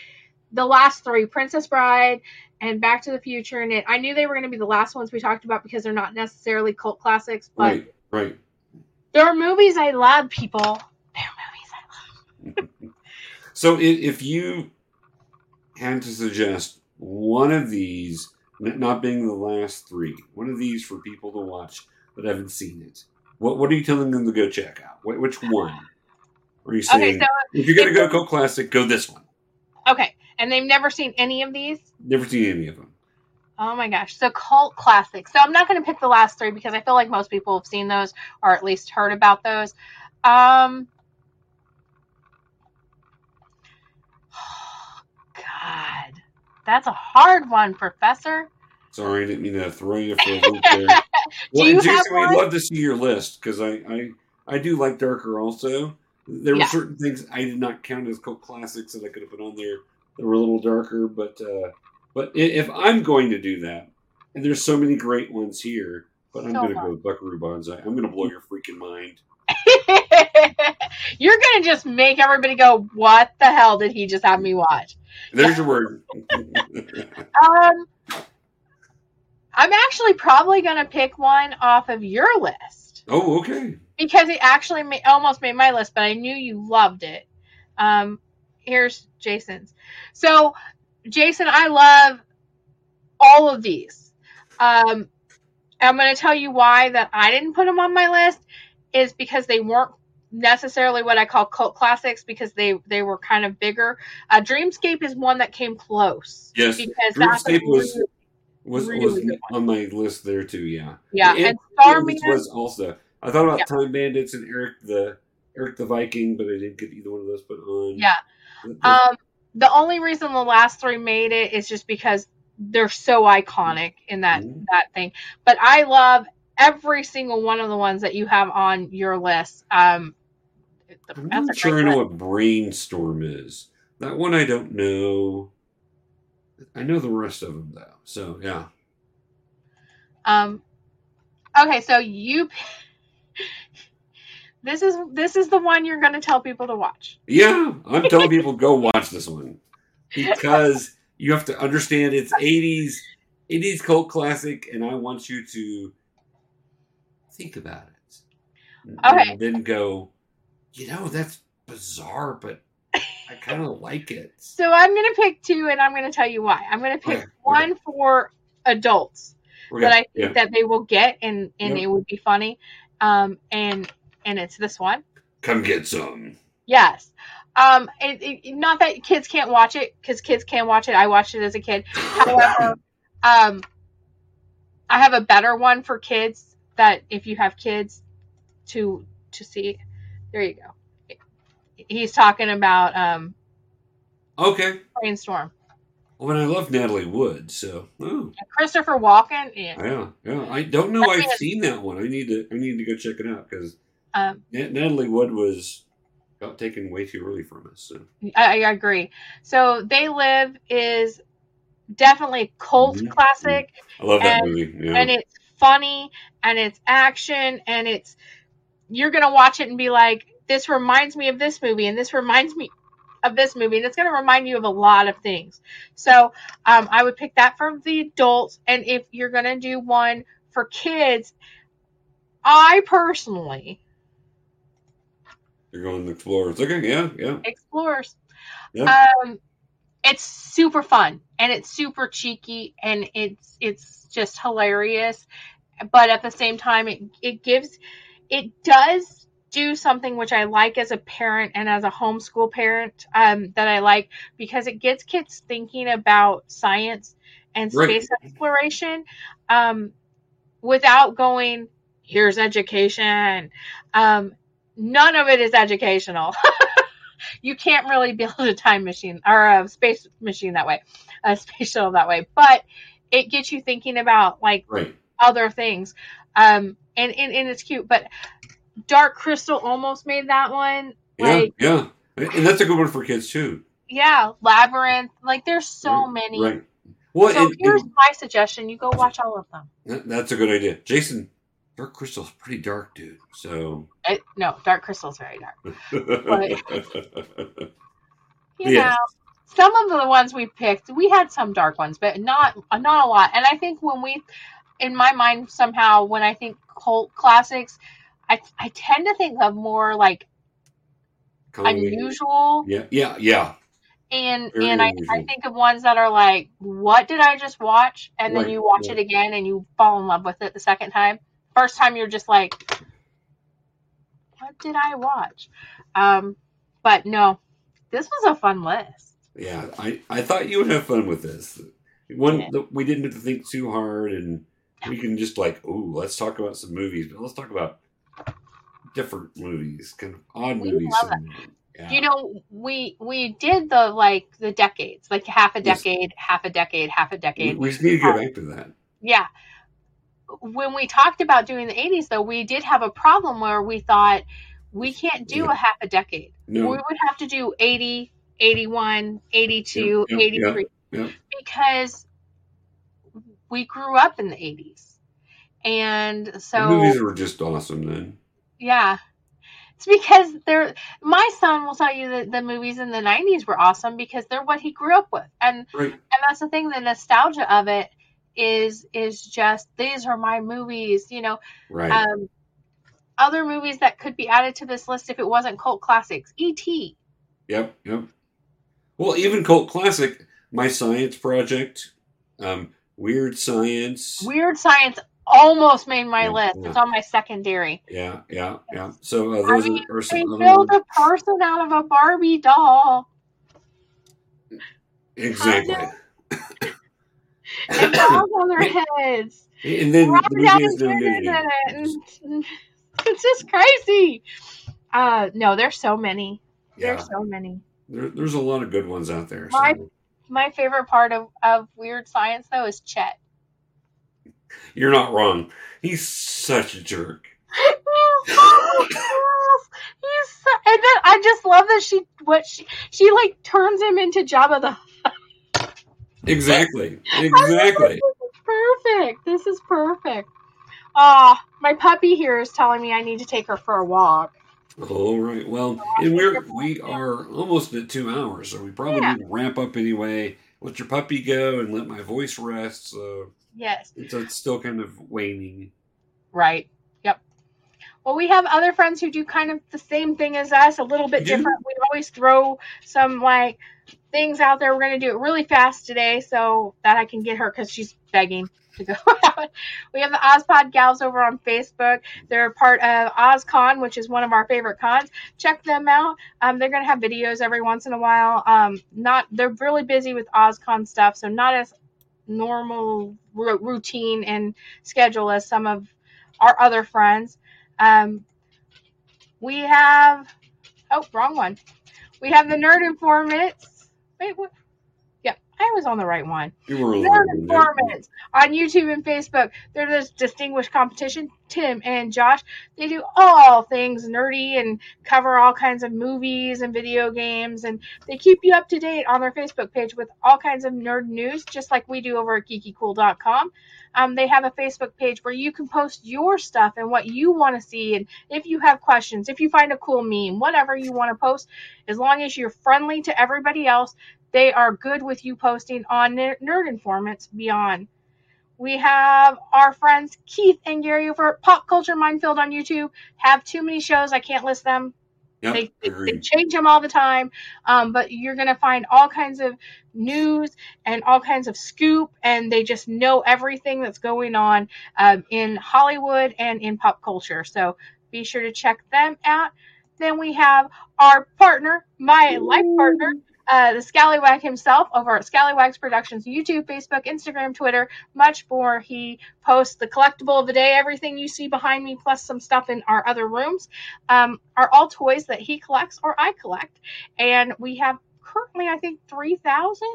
the last three Princess Bride and Back to the Future. And it I knew they were going to be the last ones we talked about because they're not necessarily cult classics but
right, right.
there are movies I love people there are movies I love
So if, if you had to suggest one of these, not being the last three, one of these for people to watch that haven't seen it, what what are you telling them to go check out? Which one? Are you saying
okay so
if you're gonna go cult classic, go this one?
okay and they've never seen any of these
Never seen any of them.
Oh my gosh. So cult classics. So I'm not going to pick the last three because I feel like most people have seen those or at least heard about those. Um God. That's a hard one, Professor.
Sorry, I didn't mean to throw you for a loop there. Well,
you
and
have
Jason, we'd love to see your list because I, I I do like Darker also. There were
Yeah.
certain things I did not count as cult classics that I could have put on there that were a little darker, but uh, but if I'm going to do that, and there's so many great ones here, but I'm
So
going to go with Buckaroo Banzai. I'm going to blow your freaking mind.
You're going to just make everybody go, "What the hell did he just have me watch?"
There's your word.
Um I'm actually probably going to pick one off of your list.
oh, okay.
because it actually ma- almost made my list, but I knew you loved it. Um, here's Jason's. So, Jason, I love all of these. Um, I'm going to tell you why that I didn't put them on my list is because they weren't necessarily what I call cult classics because they they were kind of bigger. Uh, Dreamscape is one that came close.
Yes,
because
Dreamscape was-
really-
Was
Really
was on my list there too. Yeah.
yeah,
It-
and Starman.
Was also. I thought about
Yeah.
Time Bandits and Erik the Erik the Viking, but I didn't get either one of those put on.
Yeah. Um, the only reason the last three made it is just because they're so iconic in that
Mhm.
that thing. But I love every single one of the ones that you have on your list. Um, the-
I'm not sure I know what Brainstorm is. That one I don't know. I know the rest of them though. So yeah.
Um, okay, so you. This is this is the one you're going to tell people to watch.
Yeah, I'm telling people go watch this one because you have to understand it's 80s 80s cult classic, and I want you to think about it. And
Okay.
then go, you know, that's bizarre, but I kind of like it.
So I'm going to pick two, and I'm going to tell you why. I'm going to pick
Okay, okay.
one for adults.
Okay,
that I think
yeah.
that they will get and and
Yep.
it would be funny. Um and and it's this one.
Come get some.
Yes. Um it, it, not that kids can't watch it cuz kids can watch it. I watched it as a kid. However, um I have a better one for kids that if you have kids to to see. There you go. He's talking about um
Okay.
Brainstorm.
Well, I love Natalie Wood, so oh
Christopher Walken. Yeah.
yeah, yeah. I don't know I've seen that one. I need to I need to go check it out because
Um
Natalie Wood was got taken way too early from us. So.
I, I agree. So They Live is definitely a cult
Mhm.
classic,
I love that
And-
movie. Yeah.
and it's funny and it's action and it's you're gonna watch it and be like, this reminds me of this movie and this reminds me of this movie and it's gonna remind you of a lot of things. So um, I would pick that for the adults, and if you're gonna do one for kids, I personally
You're going to Explorers. Okay, yeah, yeah.
explorers.
Yeah.
Um, it's super fun and it's super cheeky and it's it's just hilarious, but at the same time, it it gives it does do something which I like as a parent and as a homeschool parent um, that I like because it gets kids thinking about science and
Right.
space exploration um, without going, here's education. Um, none of it is educational. you can't really build a time machine or a space machine that way, a space shuttle that way, but it gets you thinking about like
Right.
other things. Um, and, and, and it's cute, but Dark Crystal almost made that one.
Yeah.
Like,
yeah. And that's a good one for kids too.
yeah, Labyrinth. Like, there's so
Right,
many.
Right. Well,
So
and-
here's
and
my suggestion: you go watch all of them.
that's a good idea. Jason, Dark Crystal's pretty dark, dude. So.
It, no, Dark Crystal's very dark. You
Yeah.
know, some of the ones we picked, we had some dark ones, but not not a lot. And I think when we, in my mind, somehow when I think cult classics, I I tend to think of more like unusual
Yeah. Yeah. Yeah.
and
Very
and I, I think of ones that are like what did i just watch and then you watch
right.
it again and you fall in love with it the second time first time you're just like what did i watch um but no this was a fun list
Yeah, I, I thought you would have fun with this. One,
Yeah.
we didn't have to think too hard, and we can just like, ooh, let's talk about some movies, but let's talk about different movies, kind of odd
We
movies. yeah.
you know we we did the like the decades like half a
Yes.
decade half a decade half a
we,
decade
we just need to get back to that.
Yeah. When we talked about doing the 80s, though, we did have a problem where we thought we can't do
Yeah.
a half a decade.
No,
We would have to do 80, 81, 82,
Yep, yep,
83
yep.
because we grew up in the 80s. And so.
the movies were just awesome then.
yeah. It's because they're my son will tell you that the movies in the 90s were awesome because they're what he grew up with. And
Right.
and that's the thing the nostalgia of it is is just these are my movies you know
Right.
um other movies that could be added to this list if it wasn't cult classics et
yep. Yep. Well, even cult classic, My Science Project, um, Weird Science.
weird science almost made my
Yeah,
list
yeah.
it's on my secondary
yeah, yeah, yeah. So uh,
I
those
mean,
are, are
they build a person out of a barbie doll
Exactly.
and dolls on their heads
And then the
Robert
movie
Downey
has no
Jr. in it, and it's just crazy uh no there's so many
Yeah,
there's so many
there, there's a lot of good ones out there.
My-
So
my favorite part of, of weird science though is chet
you're not wrong. He's such a jerk.
He's so, he's so, and then I just love that she what she she like turns him into Jabba the
Exactly.
I was like,
Exactly.
This is perfect. This is perfect. Ah, my puppy here is telling me I need to take her for a walk.
All right. Well, and we're we are almost at two hours, so we probably
Yeah.
need to ramp up anyway. Let your puppy go and let my voice rest. So
Yes,
it's, it's still kind of waning.
right. Well, we have other friends who do kind of the same thing as us, a little bit different. We always throw some like things out there. We're going to do it really fast today so that I can get her because she's begging to go out. We have the OzPod Gals over on Facebook. They're part of OzCon, which is one of our favorite cons. Check them out. Um, they're going to have videos every once in a while. Um, not they're really busy with OzCon stuff, so not as normal ru- routine and schedule as some of our other friends. Um, we have oh wrong one. We have the Nerd Informants. Wait, what? Yeah, I was on the right one.
You were
Nerd
little bit there.
Informants on YouTube and Facebook. They're this distinguished competition. Tim and Josh, they do all things nerdy and cover all kinds of movies and video games, and they keep you up to date on their Facebook page with all kinds of nerd news, just like we do over at geekykool.com. Um, they have a Facebook page where you can post your stuff and what you want to see, and if you have questions, if you find a cool meme, whatever you want to post, as long as you're friendly to everybody else, they are good with you posting on Nerd Informants Beyond. We have our friends Keith and Gary over at Pop Culture Minefield on YouTube. Have too many shows, I can't list them.
Yep,
They, they, they change them all the time, um, but you're going to find all kinds of news and all kinds of scoop, and they just know everything that's going on um, in Hollywood and in pop culture. So Be sure to check them out. Then we have our partner, my life partner, uh, the Scallywag himself over at Scallywags Productions, YouTube, Facebook, Instagram, Twitter, much more. He posts the collectible of the day, everything you see behind me, plus some stuff in our other rooms, um, are all toys that he collects or I collect. And we have currently, I think, 3,000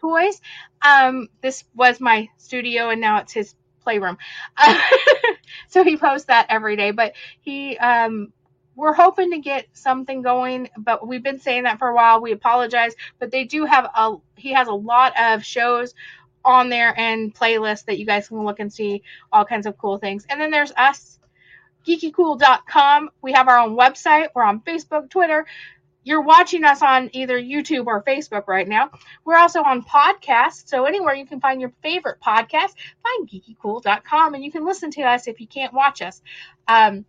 toys. Um, this was my studio, and now it's his playroom. so he posts that every day. But he, um, we're hoping to get something going, but we've been saying that for a while. We apologize, but they do have a. He has a lot of shows on there and playlists that you guys can look and see all kinds of cool things. And then there's us, geekykool.com. We have our own website. We're on Facebook, Twitter, you're watching us on either YouTube or Facebook right now. We're also on podcasts. so anywhere you can find your favorite podcast, find geekykool.com and you can listen to us if you can't watch us. Um,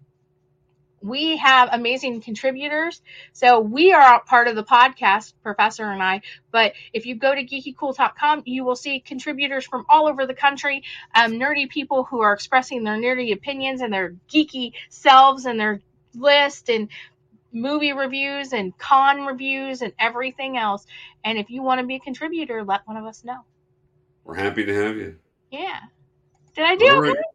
we have amazing contributors. So we are part of the podcast, Professor and I. But if you go to geekykool.com, you will see contributors from all over the country, um, nerdy people who are expressing their nerdy opinions and their geeky selves and their list and movie reviews and con reviews and everything else. And if you want to be a contributor, let one of us know.
We're happy to have you.
Yeah. Did I do
All
it?
right.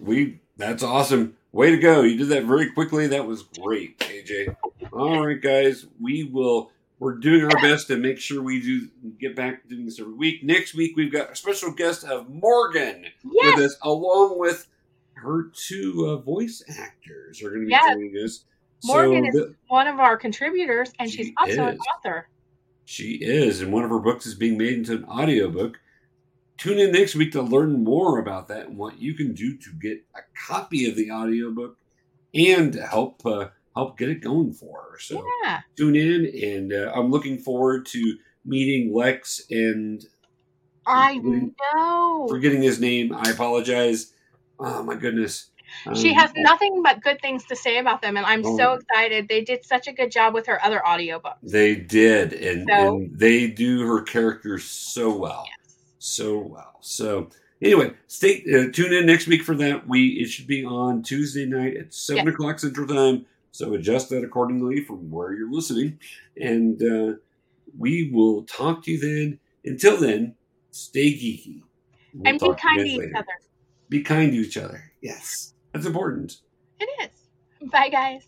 We that's awesome. Way to go. You did that very quickly. That was great, AJ. All right, guys. We will we're doing our best to make sure we do get back to doing this every week. Next week we've got a special guest of Morgan
Yes.
with us, along with her two uh, voice actors are going to be
Yes.
joining us.
Morgan
so
is one of our contributors, and she's
She
also an author.
She is, and one of her books is being made into an audiobook. Tune in next week to learn more about that and what you can do to get a copy of the audiobook and help uh, help get it going for her. So
Yeah.
tune in, and uh, I'm looking forward to meeting Lex and
I
Forgetting-
know.
forgetting his name. I apologize. Oh my goodness.
She
Um,
has nothing but good things to say about them, and I'm so
Oh.
excited. They did such a good job with her other audiobooks.
They did, and,
So-
and they do her character so well.
Yes.
So well. So anyway, stay uh, tune in next week for that. We it should be on Tuesday night at seven o'clock Central Time. So adjust that accordingly from where you're listening, and uh, we will talk to you then. Until then, stay geeky. We'll
And be kind to
guys
each
later.
other.
Be kind to each other. Yes, that's important.
It is. Bye, guys.